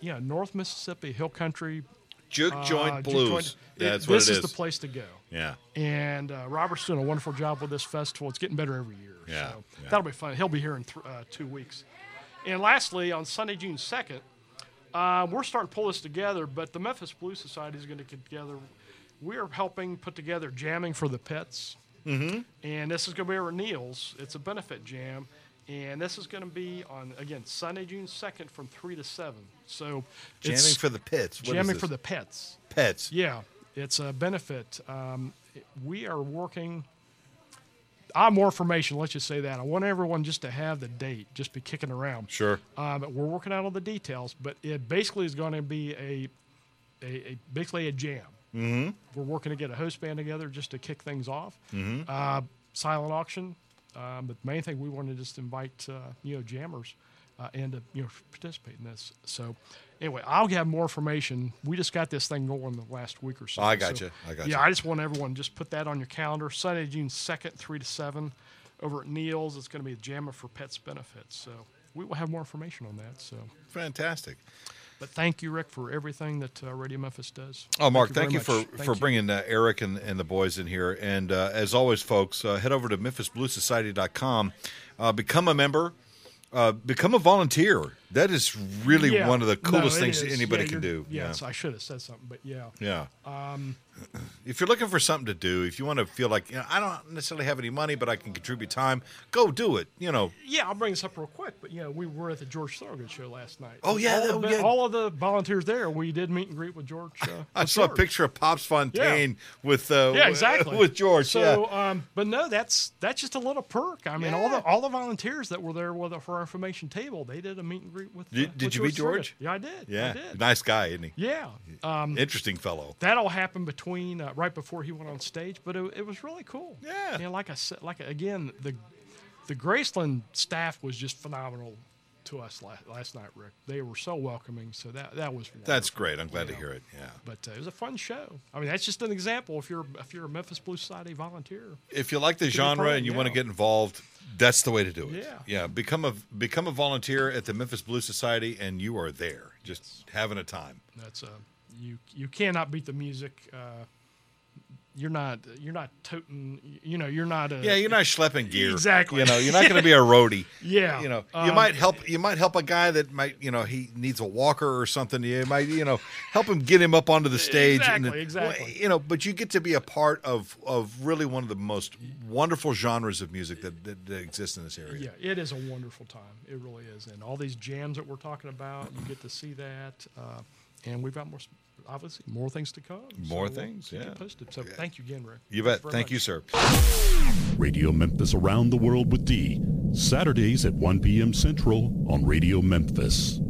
yeah, North Mississippi Hill Country Juke uh, joint blues. joint- Yeah, it- that's what this it is is. the place to go. Yeah. And uh, Robert's doing a wonderful job with this festival. It's getting better every year. Yeah, So yeah. that'll be fun. He'll be here in th- uh, two weeks. And lastly, on Sunday, June 2nd, uh, we're starting to pull this together, but the Memphis Blues Society is going to get together. We're helping put together Jamming for the Pets. Mhm. And this is going to be over at Neil's. It's a benefit jam. And this is going to be on, again, Sunday, June 2nd from 3 to 7. So Jamming for the Pits. What jamming for the pets. Pets. Yeah, it's a benefit. Um, we are working. I have more information. Let's just say that. I want everyone just to have the date, just be kicking around. Sure. Um, we're working out all the details, but it basically is going to be a, a, a basically a jam. Mhm. We're working to get a host band together just to kick things off. Mhm. Uh, silent auction, um, but the main thing we want to just invite uh, you know jammers uh, and to you know participate in this. So anyway, I'll have more information. We just got this thing going the last week or so. I got So, you. I got yeah, you. Yeah, I just want everyone just put that on your calendar. Sunday, June second, three to seven, over at Neil's. It's going to be a Jammer for Pets benefits. So we will have more information on that. So Fantastic. But thank you, Rick, for everything that uh, Radio Memphis does. Oh, Mark, thank you, very for, much. for you. bringing uh, Eric and, and the boys in here. And uh, as always, folks, uh, head over to MemphisBlueSociety.com, uh, become a member, uh, become a volunteer. That is really Yeah. one of the coolest it things is. anybody Yeah, can do. Yes, I should have said something, but yeah. Yeah. Um, If you're looking for something to do, if you want to feel like, you know, I don't necessarily have any money, but I can contribute time, go do it. You know, yeah, I'll bring this up real quick, but you know, we were at the George Thorogood show last night. Oh, yeah, all, oh, the, yeah. all of the volunteers there. We did meet and greet with George. Uh, I with saw a picture of Pops Fontaine with uh, Yeah, exactly. with George. So, yeah. um, but no, that's that's just a little perk. I mean, all the all the volunteers that were there with for our information table, they did a meet and greet with. Did- uh, did with you meet. George? Yeah, I did. yeah, I did. nice guy, isn't he? Yeah. Um, Interesting fellow. that all happened between uh, right before he went on stage, but it, it was really cool. Yeah. You know, like I said, like again, the the Graceland staff was just phenomenal to us last, last night, Rick. They were so welcoming. So that that was wonderful. That's great. I'm glad to Yeah. hear it. Yeah. But uh, it was a fun show. I mean, that's just an example. If you're if you're a Memphis Blues Society volunteer, If you like the part genre and you it, want to get involved, that's the way to do it. Yeah. Yeah. Become a become a volunteer at the Memphis Blues Society, and you are there, just having a time. that's a you you cannot beat the music. Uh, you're not you're not toting you know you're not a Yeah, you're not schlepping gear. Exactly. You know, you're not going to be a roadie. Yeah. You know, you Um, might help. You might help a guy that might, you know, he needs a walker or something. You might, you know, help him get him up onto the stage. and Exactly, then- exactly. You know, but you get to be a part of of really one of the most wonderful genres of music that that, that exists in this area. Yeah, it is a wonderful time. It really is, and all these jams that we're talking about, you get to see that, uh, and we've got more, obviously, more things to come. More So we'll things, yeah. posted. So thank you again, Ray. You bet. Thank much. you, sir. Radio Memphis Around the World with D. Saturdays at 1 p.m. Central on Radio Memphis.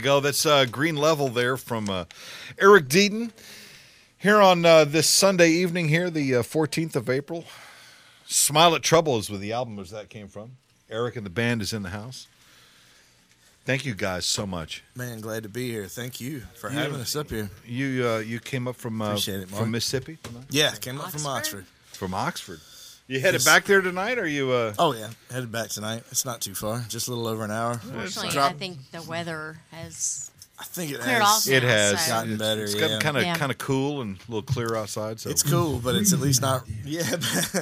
You go. That's uh, Green Level there from uh, Eric Deaton. Here on uh, this Sunday evening here, the uh, 14th of April. Smile at Trouble is where the album was that came from. Eric and the band is in the house. Thank you guys so much. Man, glad to be here. Thank you for You- having us up here. You uh, you came up from uh, it, from Mississippi. Yeah, came up from Oxford. From Oxford. You headed Yes. back there tonight, or you? Uh, Oh yeah, headed back tonight. It's not too far, just a little over an hour. Unfortunately, I think the weather has. I think it cleared has. off it has so- gotten better. It's yeah. gotten kind of Yeah. kind of cool and a little clear outside. So It's cool, but it's at least not. Yeah, We had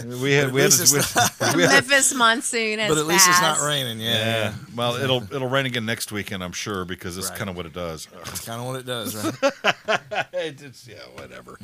but we had, least we, it's not- we had Memphis monsoon has but at least it's not passed. raining. Yeah, yeah. yeah. Well, it'll it'll rain again next weekend, I'm sure, because it's Right. kind of what it does. It's kind of what it does, right? it's, yeah, whatever.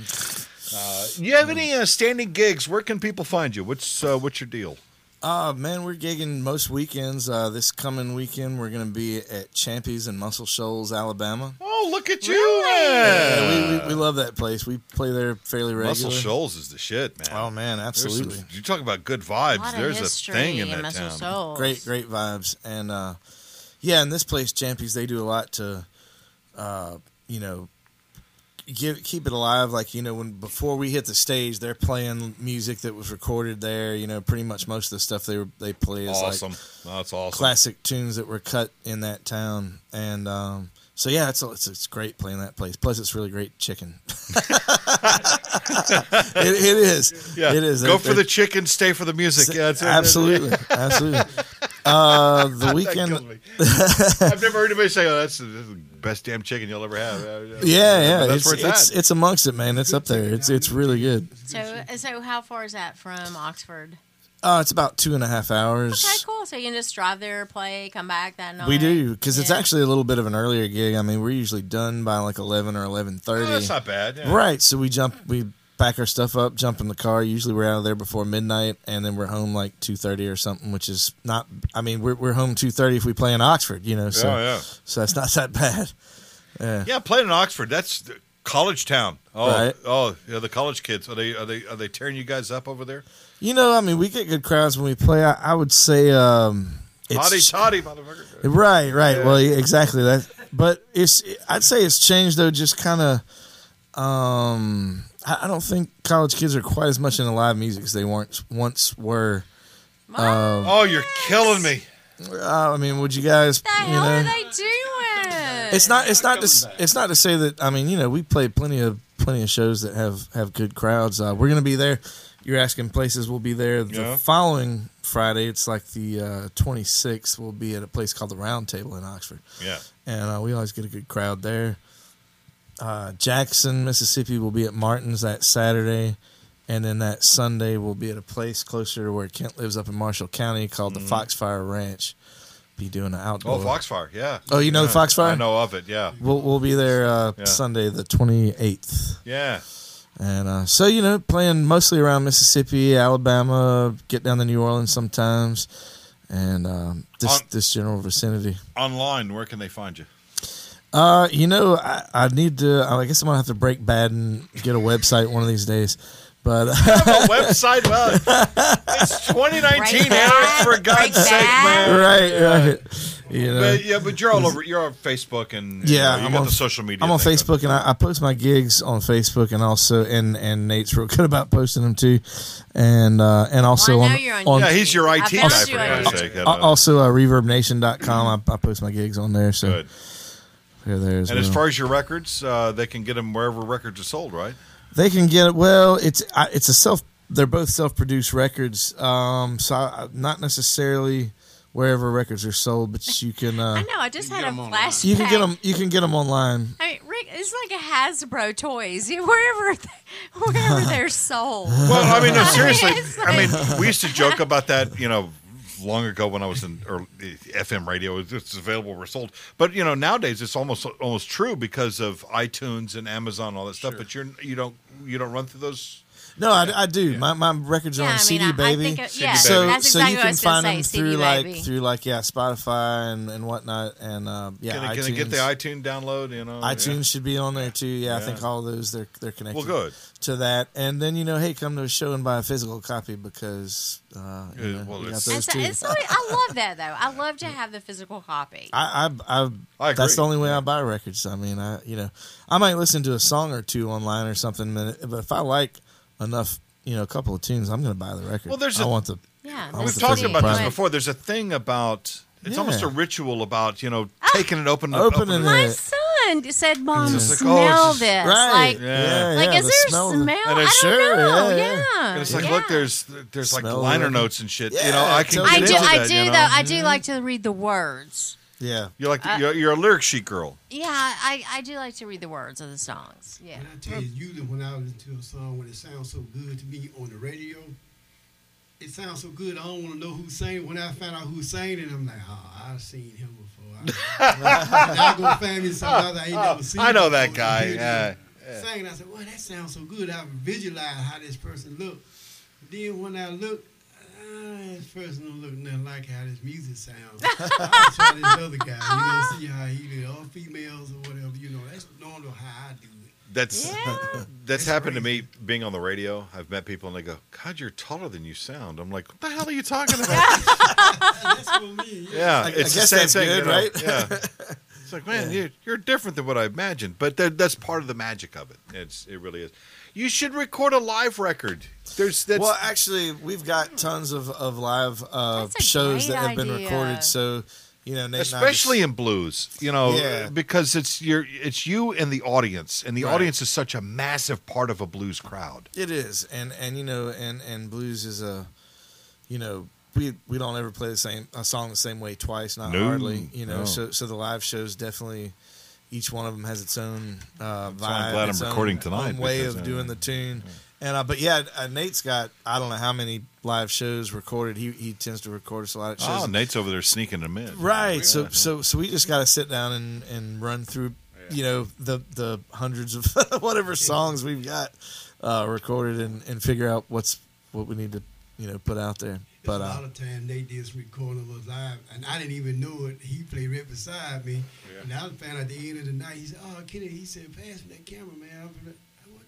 Uh, you have any uh, standing gigs? Where can people find you? What's uh, what's your deal? Uh, man, we're gigging most weekends. Uh, this coming weekend, we're going to be at Champy's in Muscle Shoals, Alabama. Oh, look at you! Yeah, we, we, we love that place. We play there fairly regularly. Muscle Shoals is the shit, man. Oh man, There's some- absolutely. you talk about good A vibes. lot There's history a thing in in that Muscle town. Shoals. Great, great vibes, and uh, yeah, in this place, Champy's, they do a lot to, uh, you know, give keep it alive. Like you know, when before we hit the stage, they're playing music that was recorded there. You know, pretty much most of the stuff they were, they play is Awesome. like That's awesome. classic tunes that were cut in that town, and um, so yeah, it's, it's it's great playing that place. Plus, it's really great chicken. it, it is. Yeah, it is. Go for the chicken, stay for the music. Yeah, it's, absolutely, absolutely. Uh, the That weekend. I've never heard anybody say, "Oh, that's that's best damn chicken you'll ever have." Yeah, yeah, that's it's where it's, it's, at. it's amongst it, man. It's up there. It's it's really good. So, so how far is that from Oxford? Uh, it's about two and a half hours. Okay, cool. So you can just drive there, play, come back that night. We do because it's actually a little bit of an earlier gig. I mean, we're usually done by like eleven or eleven thirty. Oh, that's not bad. Yeah. Right. So we jump, we pack our stuff up, jump in the car. Usually we're out of there before midnight, and then we're home like two thirty or something, which is not. I mean, we're we're home two thirty if we play in Oxford, you know. So Oh, yeah. so that's not that bad. Yeah. Yeah, playing in Oxford. That's college town. Oh, Right. oh, yeah. The college kids are they are they are they tearing you guys up over there? You know, I mean, we get good crowds when we play. I, I would say, um, it's Toddy, toddy, motherfucker. Right, right. Yeah. Well, exactly that. But it's I'd say it's changed though. Just kind of, um, I, I don't think college kids are quite as much into live music as they weren't once were. Um, Oh, you're killing me. uh, I mean, would you guys? The you hell know, are they doing? it's not. It's not to. It's not to say that. I mean, you know, we play plenty of plenty of shows that have have good crowds. Uh, we're going to be there. You're asking places. We'll be there the Yeah. following Friday. It's like the uh, 26th. We'll be at a place called the Round Table in Oxford. Yeah. and uh, we always get a good crowd there. Uh, Jackson, Mississippi, will be at Martin's that Saturday, and then that Sunday we'll be at a place closer to where Kent lives up in Marshall County called the Foxfire Ranch. Be doing an outdoor. Oh, Foxfire. Yeah. Oh, you know the Foxfire? I know of it. Yeah. We'll we'll be there uh, Yeah. Sunday the twenty eighth, Yeah. and uh, so you know playing mostly around Mississippi, Alabama, get down to New Orleans sometimes, and um, this On- this general vicinity. Online, where can they find you? Uh, you know, I, I need to. I guess I'm gonna have to break bad and get a website one of these days. But a website. Well, it's 2019, Eric. For God's sake, man. right, right. You know, But, yeah, but you're all over. You're on Facebook and you yeah, know, you I'm got on the social media. I'm on thing Facebook and I, I post my gigs on Facebook and also and and Nate's real good about posting them too, and uh, and also Well, on, on on Yeah, he's your IT guy found for you God's sake. Also uh, ReverbNation.com. I, I post my gigs on there, so Good. They're there as And well. as far as your records, uh, they can get them wherever records are sold, right? They can get it. Well, it's I- it's a self. They're both self-produced records. Um, so I, not necessarily wherever records are sold, but you can. Uh, I know. I just had a flashback. You can get them. You can get them online. I mean, Rick, it's like a Hasbro toys. You- Wherever, wherever they're sold. Well, I mean, no, seriously. I mean, like- we used to joke about that, you know, long ago when I was in or FM radio. It's it's available, we're sold. But you know, nowadays it's almost almost true because of iTunes and Amazon and all that stuff. But you're you don't you don't run through those. No, I, I do. My my records are Yeah, on I mean, CD I- I Baby. think it- yeah, so that's so exactly you can was gonna find say, them CD through like Baby. through like yeah Spotify and, and whatnot and uh, yeah can, I, iTunes. can I get the iTunes download? You know, iTunes should be on there too. Yeah, I think all those they're they're connected. Well, good. To that. And then you know, hey, come to a show and buy a physical copy because uh, you know, well, we got it's- those It's, too. it's, I love that though. I love to have the physical copy. I, I, I, I agree. that's the only way I buy records. I mean, I, you know, I might listen to a song or two online or something, but but if I like enough, you know, a couple of tunes, I'm going to buy the record. Well, there's I a- want the. Yeah, want We've the talked physical about this before. There's a thing about it's Yeah. almost a ritual about you know Oh, taking it open, Opening My it. Son said, "Mom, Just like, smell oh, it's just- this." Right. Like, Yeah. like yeah, is the there smell a of the- smell? And I it's- don't Sure, know. yeah, Yeah, yeah. And it's like, yeah. look, there's there's like Smell liner of- notes and shit. you Yeah, know, I can tells I get do. into I that, do you know? though. I do like to read the words. Yeah. You're like Uh, you're, you're a lyric sheet girl. Yeah, I, I do like to read the words of the songs. Yeah. And I tell you, usually when I listen to a song, when it sounds so good to me on the radio, it sounds so good. I don't want to know who's saying. It. When I find out who's saying it, I'm like, oh, I've seen him before. I, now I'm gonna find me somebody I ain't never seen. I know that guy. You Yeah. Saying, I said, well, that sounds so good. I visualize how this person look. Then when I look, ah, this person don't look nothing like how this music sounds. I try this other guy, you know, see how he did all females or whatever, you know. That's normal how I do it. That's Yeah. that's That's happened to me being on the radio. I've met people and they go, "God, you're taller than you sound." I'm like, "What the hell are you talking about?" That's what I yeah, I- I it's the guess same that's thing, good, you know? right? Yeah. It's like, man, you're, you're different than what I imagined, but that, that's part of the magic of it. It's it really is. You should record a live record. There's that's well, actually, we've got tons of of live uh, shows that have been idea. recorded. So, you know, Nate especially just- in blues, you know, Yeah. because it's your it's you and the audience, and the Right. audience is such a massive part of a blues crowd. It is, and and you know, and and blues is a, you know, we we don't ever play the same a song the same way twice, not No, hardly, you know. no. So so the live shows definitely, each one of them has its own uh, vibe. why I'm glad its I'm own- recording tonight, own way of uh, doing the tune. And uh, but yeah, uh, Nate's got I don't know how many live shows recorded. He he tends to record us a lot of shows. Oh, Nate's over there sneaking them in. Right. So Yeah. so so we just got to sit down and and run through, you know, the the hundreds of whatever songs we've got uh, recorded and and figure out what's what we need to you know put out there. But a uh, lot of times they did some recording of us live, and I didn't even know it. He played right beside me, and I found at the end of the night. He said, "Oh, Kenny," he said, "Pass me that camera, man."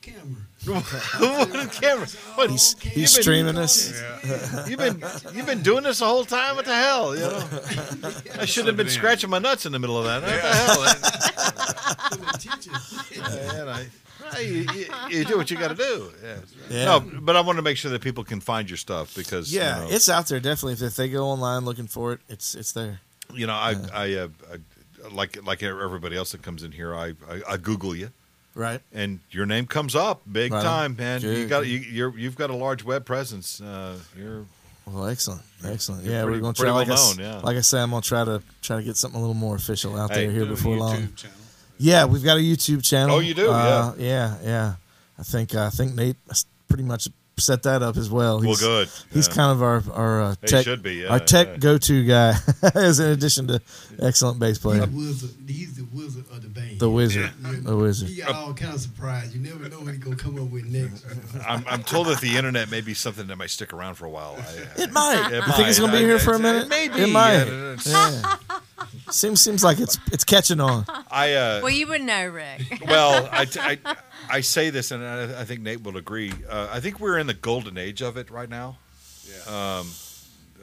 I'm what camera? What camera? What, he's okay. he's been- streaming us. You've been you've been doing this the whole time. What the hell? You know, I should have been scratching my nuts in the middle of that. What the hell? Yeah, and I- well, you, you, you do what you got to do. Yeah. Yeah. No, but I want to make sure that people can find your stuff because you Yeah, know, it's out there definitely. If, if they go online looking for it, it's it's there. you know I I, uh, I like like everybody else that comes in here. I I, I Google you. Right. and your name comes up big Right on. time, man. You got you, you're you've got a large web presence. Uh, you're Well, excellent, excellent. You're yeah, pretty- we're gonna pretty try. Like, I, well s- known, yeah. like I say, I'm gonna try to try to get something a little more official out Hey, there here before long. channel. Yeah, we've got a YouTube channel. Oh, you do? Uh, yeah, yeah. I think uh, I think Nate pretty much set that up as well. well, He's, good. He's Yeah. kind of our our uh, tech should be, yeah, our tech yeah. go to guy, as in addition to excellent bass He's player, the wizard. He's the wizard of the band. the wizard, the wizard. He got all kind of surprise. You never know what he's gonna come up with next. I'm, I'm told that the internet may be something that might stick around for a while. I, It might. It you think it's might. gonna be here for a minute? Maybe. It might. Yeah, it's- Yeah. seems seems like it's it's catching on. I uh, Well, you would know, Rick. well, I, I, I say this, and I, I think Nate will agree. Uh, I think we're in the golden age of it right now. Um,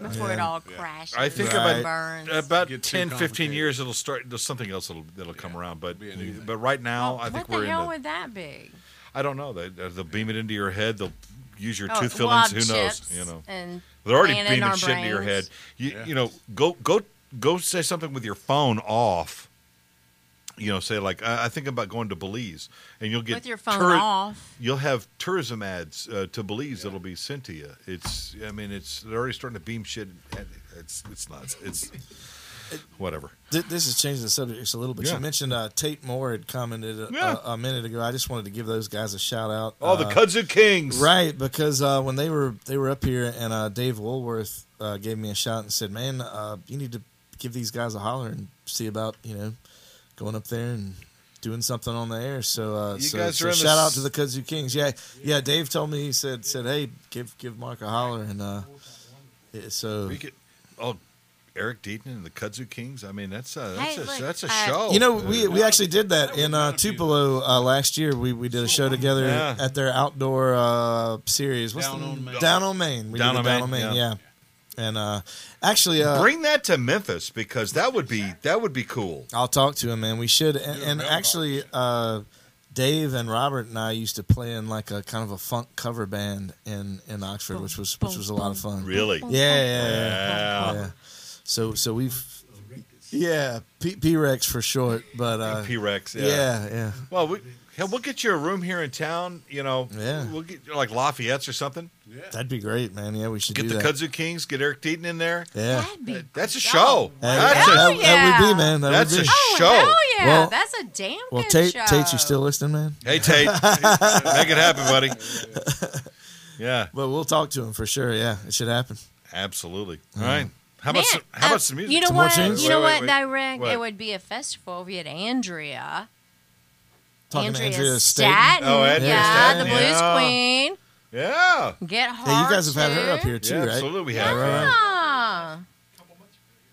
Before it all crashes. I think Right. and burns. about about Get 10, 15 years, it'll start. There's something else that'll that'll come around. But be a new thing. but right now, Well, I think we're the in hell the. would that be? I don't know. They, uh, they'll beam it into your head. They'll use your Oh, tooth fillings. Who knows? You know. And They're already beaming our shit into your head. You, Yeah. you know, go go go say something with your phone off. You know, say like I, I think about going to Belize, and you'll get With your phone touri- off. You'll have tourism ads uh, to Belize that'll be sent to you. It's I mean, it's they're already starting to beam shit. and It's it's nuts. It's whatever. This is changing the subject just a little bit. Yeah. You mentioned uh, Tate Moore had commented a, Yeah. a, a minute ago. I just wanted to give those guys a shout out. Oh, the Uh, Kudzu Kings, Right, because uh, when they were they were up here, and uh, Dave Woolworth uh, gave me a shout and said, "Man, uh, you need to give these guys a holler and see about you know going up there and doing something on the air." So, uh, You so, guys so are the shout out to the Kudzu Kings. Yeah, yeah. Dave told me he said said, "Hey, give give Mark a holler," and uh, yeah, so We could, oh, Eric Deaton and the Kudzu Kings. I mean, that's a that's Hey, a look, that's a uh, show. You know, we we actually did that in uh, Tupelo uh, last year. We we did a show together Yeah. at their outdoor uh, series. What's Down the, on Main. Down on Main. We Down did on it Down on Main. yeah. Yeah. And uh, actually, uh, bring that to Memphis because that would be that would be cool. I'll talk to him, man. We should. And, and actually, uh, Dave and Robert and I used to play in like a kind of a funk cover band in, in Oxford, which was which was a lot of fun. Really? Yeah, yeah, yeah. Yeah. yeah. So so we've Yeah, P- P-Rex for short, but uh, P-Rex, yeah. yeah, yeah. Well, we, hell, we'll get you a room here in town. You know, Yeah. we'll get like Lafayette's or something. Yeah, that'd be great, man. Yeah, we should Get do the that. Kudzu Kings. Get Eric Deaton in there. Yeah, That'd be That's a oh, show. Hey, That's that, a- hell that would be, yeah. man. That That's would a be. Oh show. hell yeah! Well- That's a damn well, good Tate, show. Tate, you still listening, man? Hey Tate, make it happen, buddy. Yeah, But we'll talk to him for sure. Yeah, it should happen. absolutely. All right. How Man, about some, how uh, about some music? You know Some more what? tunes? You know Wait, wait, what, wait. Direct? What? It would be a festival if you had Andrea. Talking to Andrea Andrea Staten. Staten. Oh, Andrea yeah, Staten, the Blues yeah. Queen. Yeah, Get hard. Hey, you guys have had her up here too, yeah, right? absolutely. We have. Right, right. Yeah.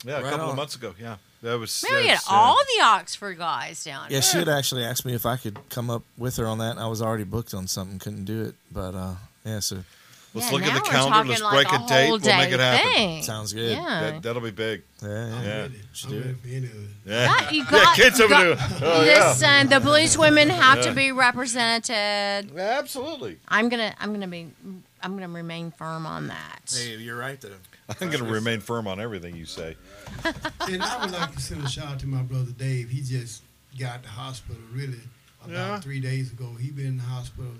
Yeah, a Right couple on. of months ago. Yeah, that was. Maybe we had that's, uh, all the Oxford guys down Yeah, here. she had actually asked me if I could come up with her on that. I was already booked on something, couldn't do it. But uh, yeah, so Let's Yeah, look at the calendar. Let's like break a a date. We'll make it happen. thing. sounds good. Yeah. That, that'll be big. Yeah, yeah. Yeah. I'm ready. I'm ready for any of it. Yeah. Got- you yeah, got- kids over got- there. Oh, yeah. Listen, the police women have to be represented. Absolutely. I'm gonna, I'm gonna be, I'm gonna remain firm on that. Hey, you're right though. I'm going to remain firm on everything you say. And I would like to send a shout out to my brother Dave. He just got to hospital really about Yeah. three days ago. He been in the hospital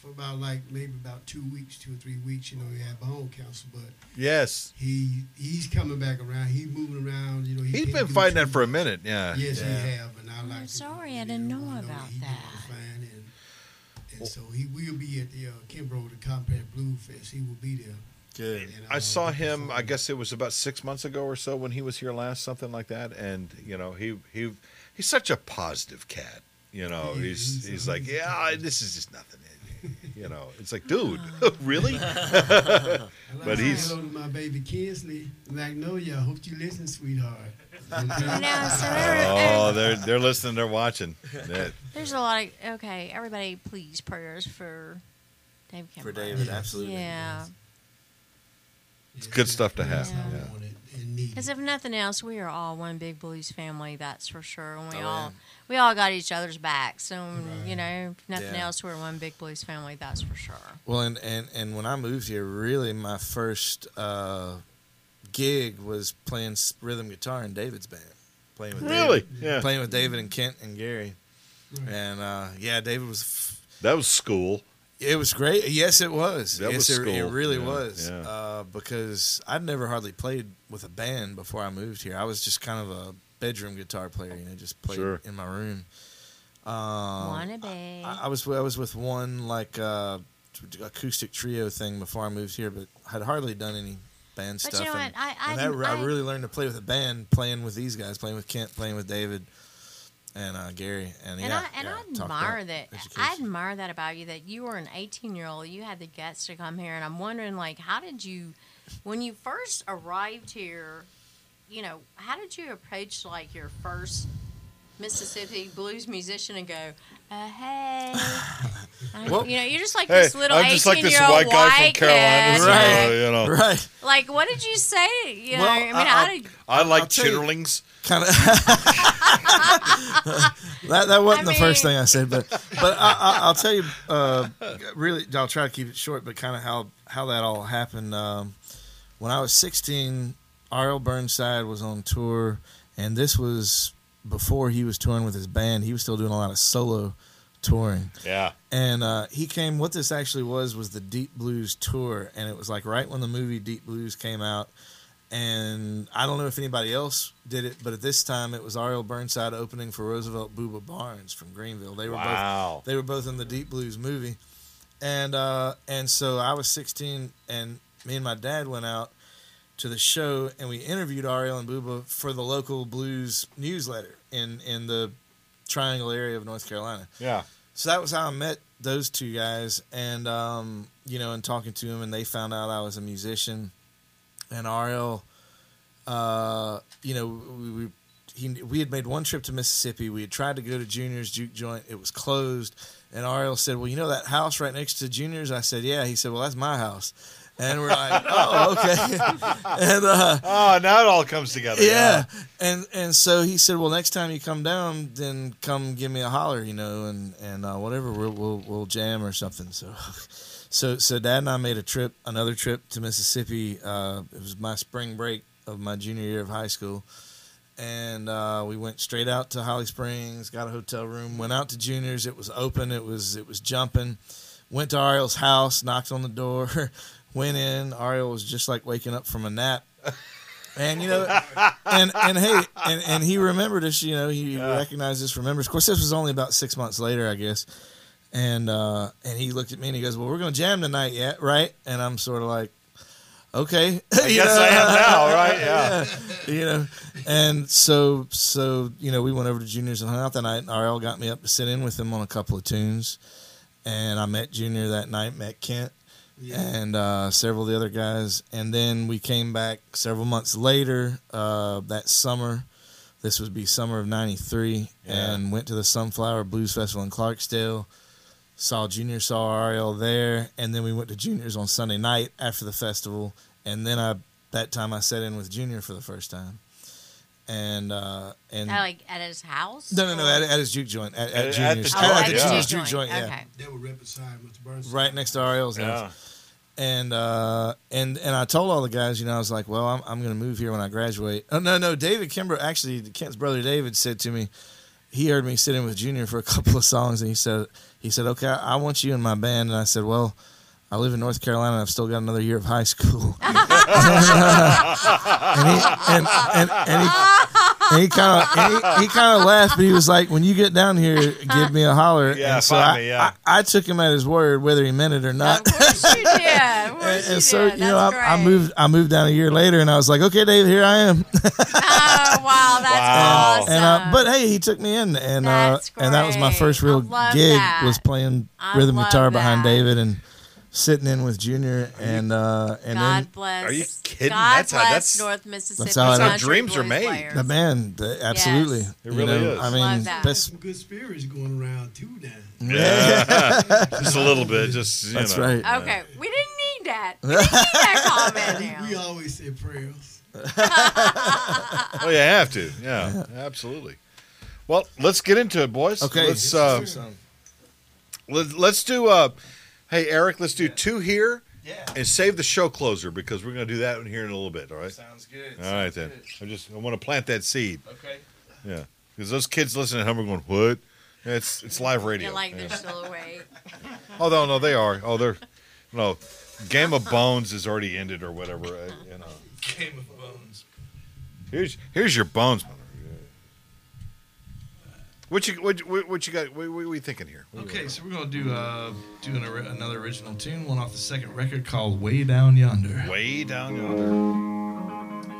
for about like maybe about two weeks, two or three weeks. You know, he had bone cancer, but Yes. he he's coming back around. He's moving around. You know, he He's can't been fighting that for a minute. Yeah. Yes, Yeah. he have, and I like. I'm to sorry, I didn't know everyone about he doing that. Fine, and, and so he will be at the uh, Kimbrough, the Cotton Patch Blue Fest. He will be there. Good. And, I saw him. I guess it was about six months ago or so when he was here last, something like that. And you know, he he he's such a positive cat. You know, He he's is. he's like, yeah, this is just nothing. You know, it's like, dude, ah. really? But he's- hello to my baby Kinsley Magnolia. I hope you listen, sweetheart. You know, so Oh, they're they're listening. They're watching. Yeah. there's a lot of okay. Everybody, please prayers for David For David, absolutely. Yeah, It's good stuff to have, Yeah. yeah. because if nothing else, we are all one big blues family. That's for sure. And we Oh, all yeah. We all got each other's backs. So you know, nothing Yeah. else, we're one big blues family. That's for sure. Well, and, and, and when I moved here, really my first uh, gig was playing rhythm guitar in David's band. Playing with Really? David, Yeah. playing with David and Kent and Gary, and uh, yeah, David was. F- That was school. it was great. Yes, it was. That yes, was it, it really Yeah, was. yeah. Uh, because I'd never hardly played with a band before I moved here. I was just kind of a bedroom guitar player, you know, just played Sure. in my room. Um, Wanna be? I, I was I was with one like uh, acoustic trio thing before I moved here, but had hardly done any band But stuff. you know and, what? I- I that, I I- really learned to play with a band, playing with these guys, playing with Kent, playing with David, and uh, Gary. And, And yeah, I and yeah, I admire that. education. I admire that about you. That you were an 18 year old. You had the guts to come here, and I'm wondering, like, how did you, when you first arrived here, you know, how did you approach like your first Mississippi blues musician and go, uh, hey, Well- you know, you're just like Hey, this little I'm 18 just like this year old white guy from Carolina. kid, Right. uh, you know. right. Like, what did you say? You know, Well, I mean, I- how did I like I'll chitterlings. kind of that that wasn't I the first thing I said, but but I, I, I'll tell you. Uh, really, I'll try to keep it short, but kind of how how that all happened. Um, when I was 16, R.L. Burnside was on tour, and this was before he was touring with his band. He was still doing a lot of solo touring. Yeah. And uh, he came. What this actually was was the Deep Blues tour, and it was like right when the movie Deep Blues came out. And I don't know if anybody else did it, but at this time it was R.L. Burnside opening for Roosevelt Booba Barnes from Greenville. They were Wow. both they were both in the Deep Blues movie, and uh, and so I was 16, and me and my dad went out to the show, and we interviewed R.L. and Booba for the local blues newsletter in in the Triangle area of North Carolina. Yeah. So that was how I met those two guys, and um, you know, and talking to them, and they found out I was a musician, and R.L., uh, you know, we, we he we had made one trip to Mississippi. We had tried to go to Junior's Juke Joint. It was closed, and R.L. said, "Well, you know that house right next to Junior's?" I said, "Yeah." He said, "Well, that's my house," and we're like, "Oh, okay," and. uh Oh, now it all comes together. yeah. And and so he said, "Well, next time you come down, then come give me a holler, you know, and and uh, whatever, we'll, we'll we'll jam or something." So, so so Dad and I made a trip, another trip to Mississippi. Uh, it was my spring break of my junior year of high school, and uh, we went straight out to Holly Springs, got a hotel room, went out to Junior's. It was open. It was it was jumping. Went to R.L.'s house, knocked on the door, went in. R.L. was just like waking up from a nap. And you know, and and hey, and, and he remembered us. You know, he recognized us, remembers. Of course, this was only about six months later, I guess. And uh, and he looked at me and he goes, "Well, we're going to jam tonight, yet, right?" And I'm sort of like, "Okay, I guess I am now, right? Yeah. you know, and so so you know, we went over to Junior's and hung out that night. And RL got me up to sit in with him on a couple of tunes, and I met Junior that night, met Kent, and uh, several of the other guys, and then we came back several months later uh, that summer. This would be summer of '93, Yeah. and went to the Sunflower Blues Festival in Clarksdale. Saw Junior, saw R.L. there, and then we went to Junior's on Sunday night after the festival, and then I that time I sat in with Junior for the first time, and uh, and Oh, like at his house? no, no, no, at, at his juke joint at, At- at at Junior's the at, Oh, joint, at the yeah. Junior's juke juke joint, yeah, Okay. They were right beside Mr. Burns. right next to R.L.'s house Yeah. and uh, and and I told all the guys, you know, I was like, well, I'm I'm going to move here when I graduate. Oh no, no, David Kimbrough, actually, Kent's brother David said to me, he heard me sitting with Junior for a couple of songs, and he said he said, okay, I want you in my band, and I said, well. I live in North Carolina. and I've still got another year of high school. and, he and and, and he and he kind of he, he kind of laughed, but he was like, "When you get down here, give me a holler." Yeah, and so find I, me, yeah. I, I took him at his word, whether he meant it or not. Of course you did. Of course and, you and so did. you know, I, That's I great. moved. I moved down a year later, and I was like, "Okay, Dave, here I am." Oh wow, that's Wow. awesome. and uh, but hey, he took me in, and uh, and that was my first real gig that. was playing I rhythm love guitar behind. David and sitting in with Junior, and uh, and God then bless. Are you kidding? God That's how- bless that's- North Mississippi. That's how- that's how dreams are made. players. the band, the, absolutely, Yes. It You really know, is. I mean, Love that. that's Some good spirits going around too now. Yeah. just a little bit. Just you that's know. right. Okay, we didn't need that. We didn't need that comment We, we always say prayers. Oh, you have to. Yeah, absolutely. Well, let's get into it, boys. Okay, Let's uh, so- let, let's do. Uh, hey, Eric, let's do two here Yeah. and save the show closer because we're going to do that one here in a little bit. All right. sounds good. All right then. I just I want to plant that seed. Okay. Yeah, because those kids listening at home are going, "What?" It's it's live radio. You're like Yeah. they're still awake. Oh no, no, they are. Oh, they're no. Game of Bones is already ended or whatever. uh, You know. Game of Bones. Here's here's your bones. Mother. What you what, what, what you got? What, what are we thinking here? What do you Okay, so we're gonna do uh do an, another original tune, one off the second record called "Way Down Yonder." Way down yonder.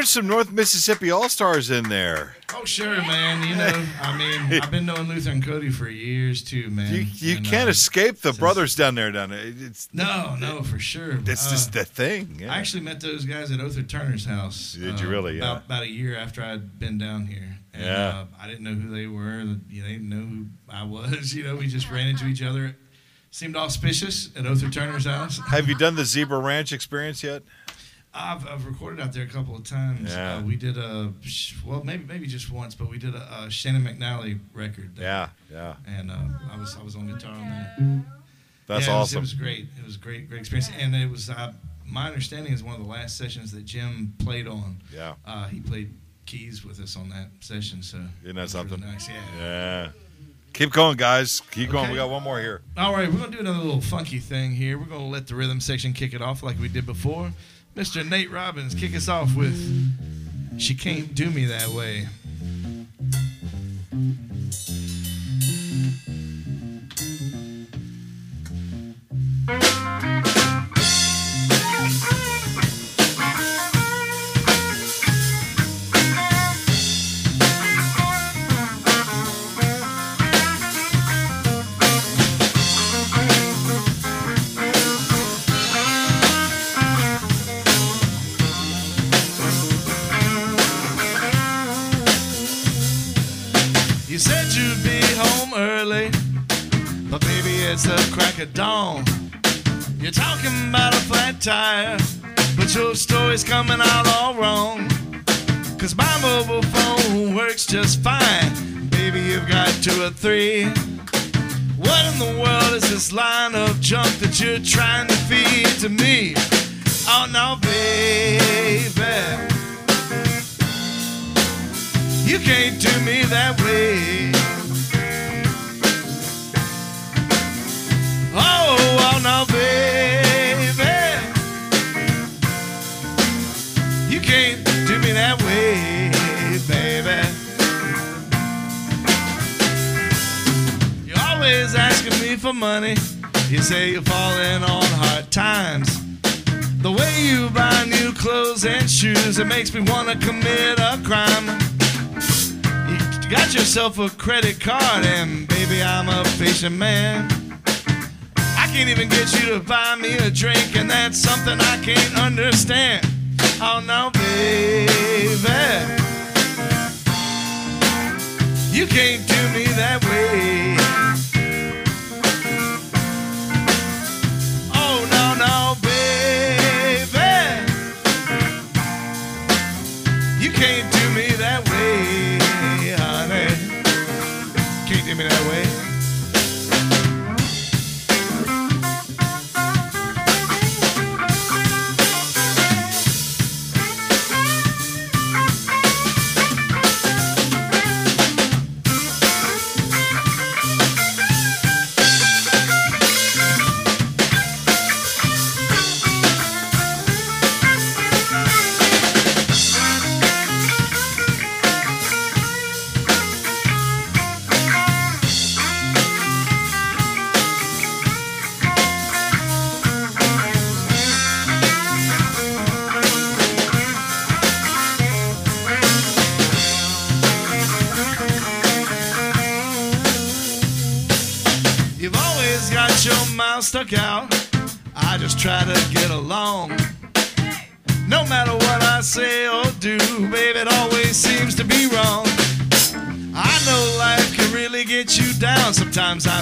I'm I'm hearing some North Mississippi All Stars in there. Oh, sure, man. You know, I mean, I've been knowing Luther and Cody for years too, man. You you And, can't uh, escape the brothers down there. Down there, it's No, no, for sure. it's Uh, just the thing. Yeah. I actually met those guys at Othar Turner's house. Did you uh, really? Yeah. About, about a year after I'd been down here. And, Yeah. Uh, I didn't know who they were. You know, they didn't know who I was. You know, we just ran into each other. Seemed auspicious at Othar Turner's house. Have you done the Zebra Ranch experience yet? I've, I've recorded out there a couple of times. Yeah. Uh, we did a well, maybe maybe just once, but we did a, a Shannon McNally record. there. Yeah, yeah. And uh, I was I was on guitar on that. That's Yeah, it was- awesome. It was, great. It was a great great experience, and it was uh, my understanding is one of the last sessions that Jim played on. Yeah. Uh, he played keys with us on that session, so Isn't that it really something? nice. Yeah. Yeah. Keep going, guys. Keep going. We got one more here. All right, we're gonna do another little funky thing here. We're gonna let the rhythm section kick it off like we did before. Mr. Nate Robbins, kick us off with "She Can't Do Me That Way." It's the crack of dawn. You're talking about a flat tire, but your story's coming out all wrong. Cause my mobile phone works just fine. Baby, you've got two or three. What in the world is this line of junk that you're trying to feed to me? Oh no, baby. You can't do me that way. Oh, oh no, baby. You can't do me that way, baby. You're always asking me for money. You say you're falling on hard times. The way you buy new clothes and shoes. It makes me want to commit a crime. You got yourself a credit card, and baby, I'm a patient man. Can't even get you to buy me a drink, and that's something I can't understand. Oh no, baby. You can't do me that way.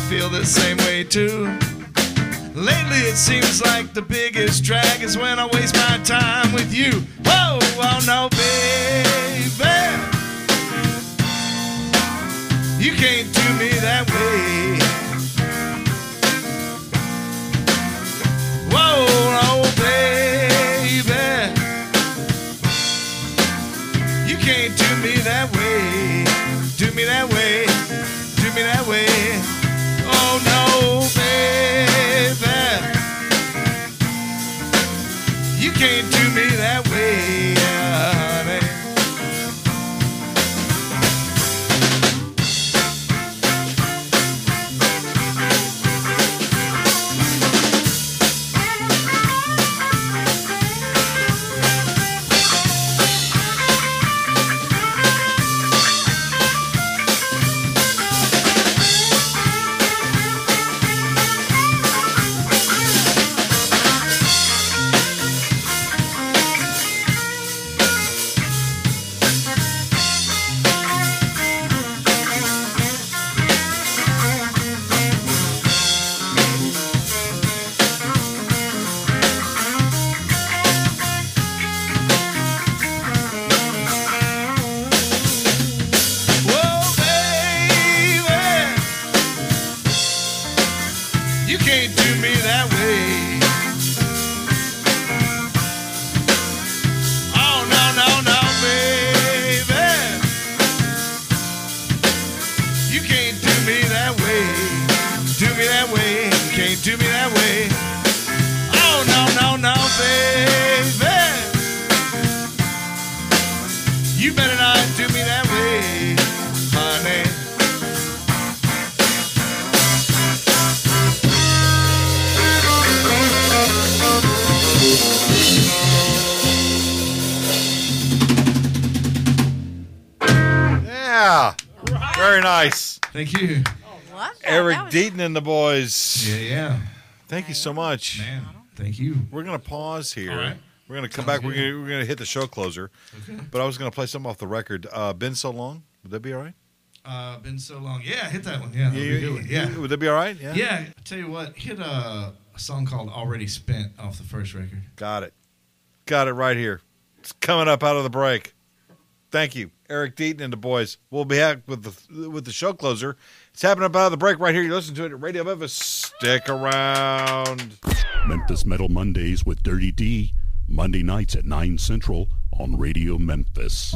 Feel the same way too. Lately, it seems like the biggest drag is when I waste Thank you. Love that. Eric That was- Deaton and the boys. Yeah, yeah. Thank you so much. Man, thank you. We're gonna pause here. All right. We're gonna come Sounds back. We're good. gonna, we're gonna hit the show closer. Okay. But I was gonna play something off the record. Uh, been so long. Would that be all right? Uh, been so long. Yeah, hit that one. Yeah, that'll be a good one. yeah. Would that be all right? Yeah. Yeah, I tell you what, hit a, a song called "Already Spent" off the first record. Got it. Got it right here. It's coming up out of the break. Thank you, Eric Deaton and the boys. We'll be back with the with the show closer. It's happening up out of the break right here. You listen to it at Radio Memphis. Stick around. Memphis Metal Mondays with Dirty D, Monday nights at 9 Central on Radio Memphis.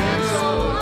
No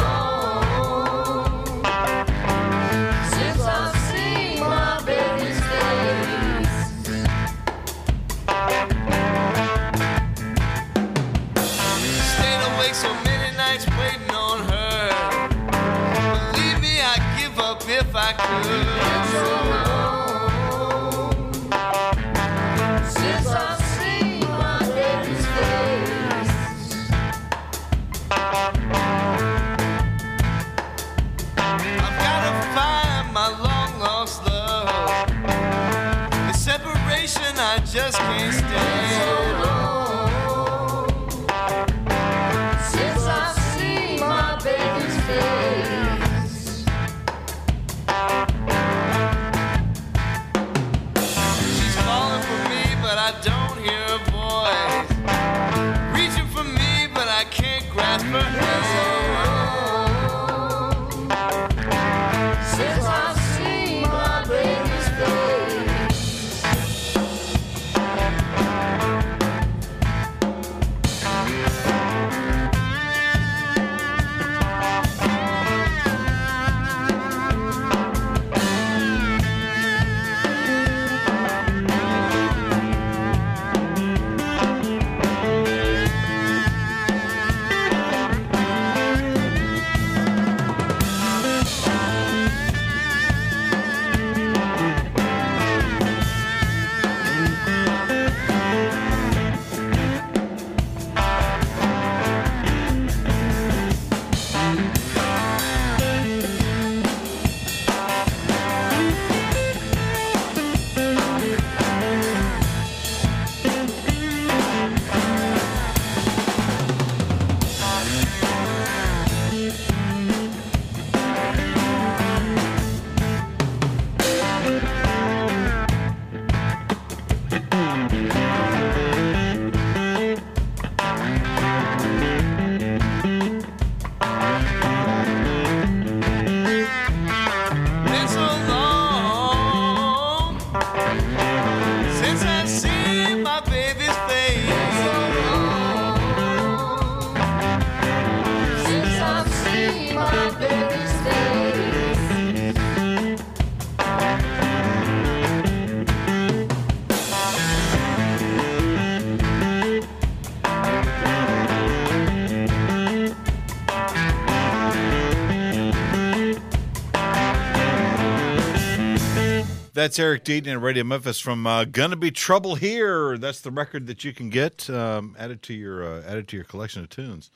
That's Eric Deaton and Radio Memphis from uh, "Gonna Be Trouble Here." That's the record that you can get um, added to your uh, added to your collection of tunes.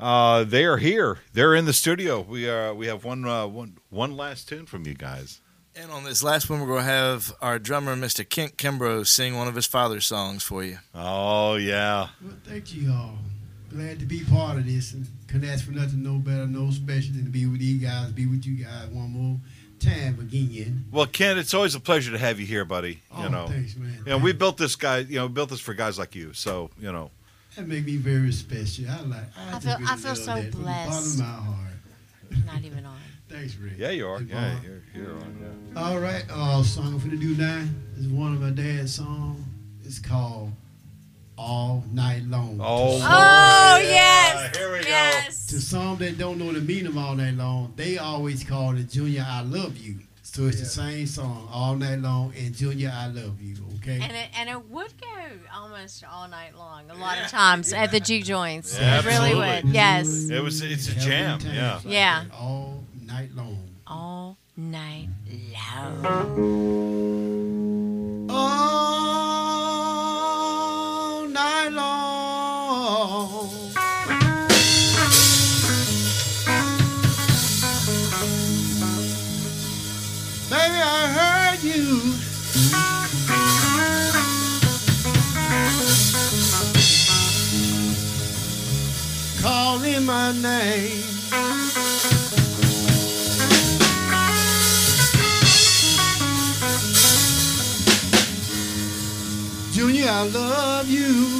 Uh, they are here. They're in the studio. We are. We have one uh, one one last tune from you guys. And on this last one, we're going to have our drummer, Mr. Kent Kimbrough, sing one of his father's songs for you. Oh yeah. Well, thank you all. Glad to be part of this and couldn't ask for nothing no better, no special than to be with you guys, be with you guys one more time again. Well, Ken, it's always a pleasure to have you here, buddy. Oh, you know, thanks, man. You know, we built this guy. You know, built this for guys like you. So you know, That make me very special. I like. I, I feel- just really I feel love so that from the bottom blessed. of my heart. Not even on. Thanks, Rick. yeah, you are. Hey, Yeah, Bob. you're, you're on. Yeah. All right, uh, song I'm finna do now is one of my dad's songs. It's called All Night Long. Oh, Oh, yeah, yes. Here we go. To some that don't know the meaning of All Night Long, they always call it Junior, I Love You. So it's the same song, All Night Long and Junior, I Love You, okay? And it, and it would go almost all night long a lot of times at the juke joints. Yeah, it really would. Yes. It was. It's a Have jam. Yeah. like Yeah. that All night long. All night long. Calling my name. Junior, I love you.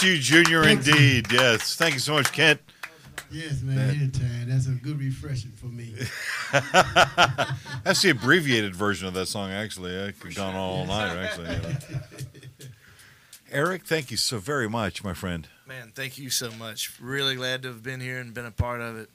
Bless you, Junior, indeed. Yes. Thank you so much, Kent. Yes, man, anytime. That's a good refreshing for me. That's the abbreviated version of that song, actually. I could have gone on all night, actually. you know. Eric, thank you so very much, my friend. Man, thank you so much. Really glad to have been here and been a part of it.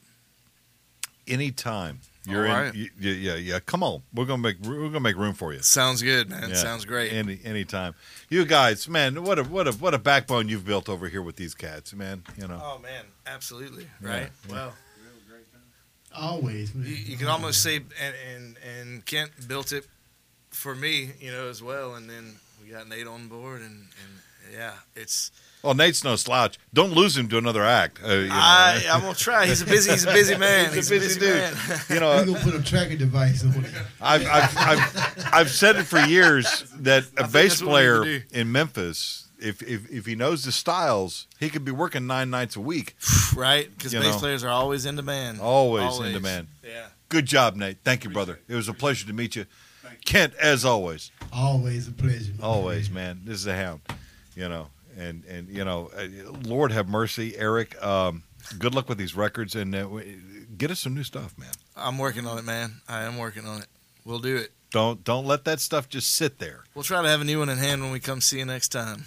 Anytime. You're All in. right. y- Yeah, yeah, yeah. Come on. We're gonna make we're gonna make room for you. Sounds good, man. Yeah. Sounds great. Any anytime. You guys, man, what a what a what a backbone you've built over here with these cats, man. You know. Oh man, absolutely. Yeah, Right. yeah. Well, Always, man. you, you could almost say, and, and and Kent built it for me, you know, as well. And then we got Nate on board, and and yeah, it's. Well, Nate's no slouch. Don't lose him to another act. Uh, you know. I I'm gonna try. He's a busy. He's a busy man. He's a busy dude. man. You know, We're gonna put a tracking device on it. I've, I've, I've, I've said it for years that a bass that's what we player in Memphis, if, if if he knows the styles, he could be working nine nights a week. right? Because bass know. players are always in demand. Always, in demand. Yeah. Good job, Nate. Thank you, brother. It was a pleasure to meet you. Kent, as always, Always a pleasure. always, friend. man. This is a hound, you know, and and you know, uh, Lord have mercy, Eric. Um, good luck with these records, and uh, get us some new stuff, man. I'm working on it, man. I am working on it. We'll do it. Don't don't let that stuff just sit there. We'll try to have a new one in hand when we come see you next time.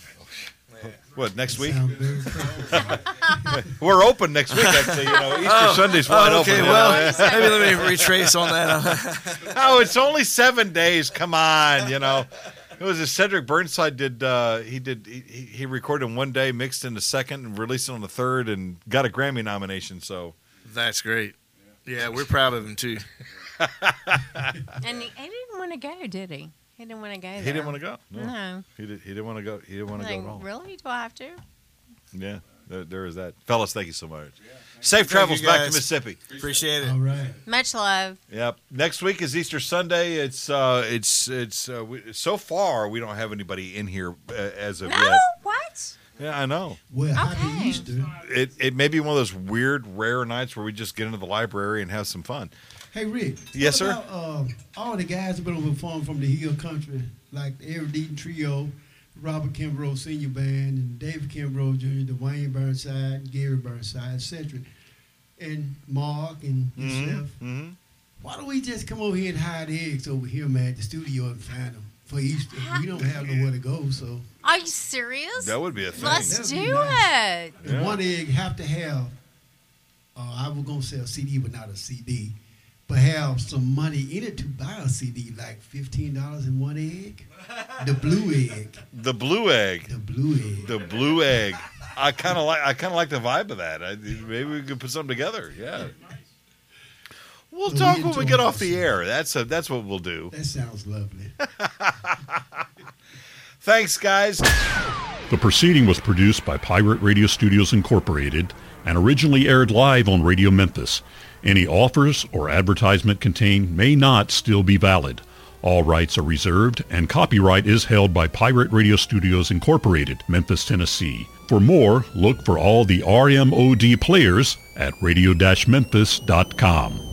What next week? Sound very proud. We're open next week. Actually, you know, Easter Oh, Sunday's wide oh, okay, open. you well, know. maybe let me retrace on that. oh, it's only seven days. Come on, you know. It was a Cedric Burnside did. Uh, he did. He, he he recorded in one day, mixed in the second, and released it on the third, and got a Grammy nomination. So That's great. Yeah, we're proud of him too. And he, he didn't want to go, did he? He didn't want to go. he there. didn't want to go. No, No. he did. He didn't want to go. He didn't want to Like, go at all. really? Do I have to? Yeah, there, there is that. Fellas, thank you so much. Safe travels back to. Mississippi. Appreciate it. All right. Much love. Yep. Next week is Easter Sunday. It's uh, it's it's uh, we, so far we don't have anybody in here uh, as of No, yet. what? Yeah, I know. Well, Okay. happy Easter. It it may be one of those weird, rare nights where we just get into the library and have some fun. Hey, Rick. Yes, what sir? About, uh, all the guys have been on perform from the Hill Country, like the Eric Deaton Trio, Robert Kimbrough Senior Band, and David Kimbrough Jr., Duwayne Burnside, Gary Burnside, etc., and Mark and yourself. Mm-hmm. Why don't we just come over here and hide eggs over here, man, at the studio and find them for Easter? We don't have nowhere to go, so Are you serious? That would be a thing. Let's do nice. it. Yeah. one egg have to have. Uh, I was gonna sell CD, but not a CD. But have some money in it to buy a CD, like fifteen dollars in one egg. The blue egg. The blue egg. The blue egg. The blue egg. I kind of like. I kind of like the vibe of that. I, maybe we could put something together. Yeah. We'll So talk we when we get off the ourselves. air. That's a, that's what we'll do. That sounds lovely. Thanks, guys. The proceeding was produced by Pirate Radio Studios Incorporated and originally aired live on Radio Memphis. Any offers or advertisement contained may not still be valid. All rights are reserved and copyright is held by Pirate Radio Studios Incorporated, Memphis, Tennessee. For more, look for all the RMOD players at radio-memphis.com.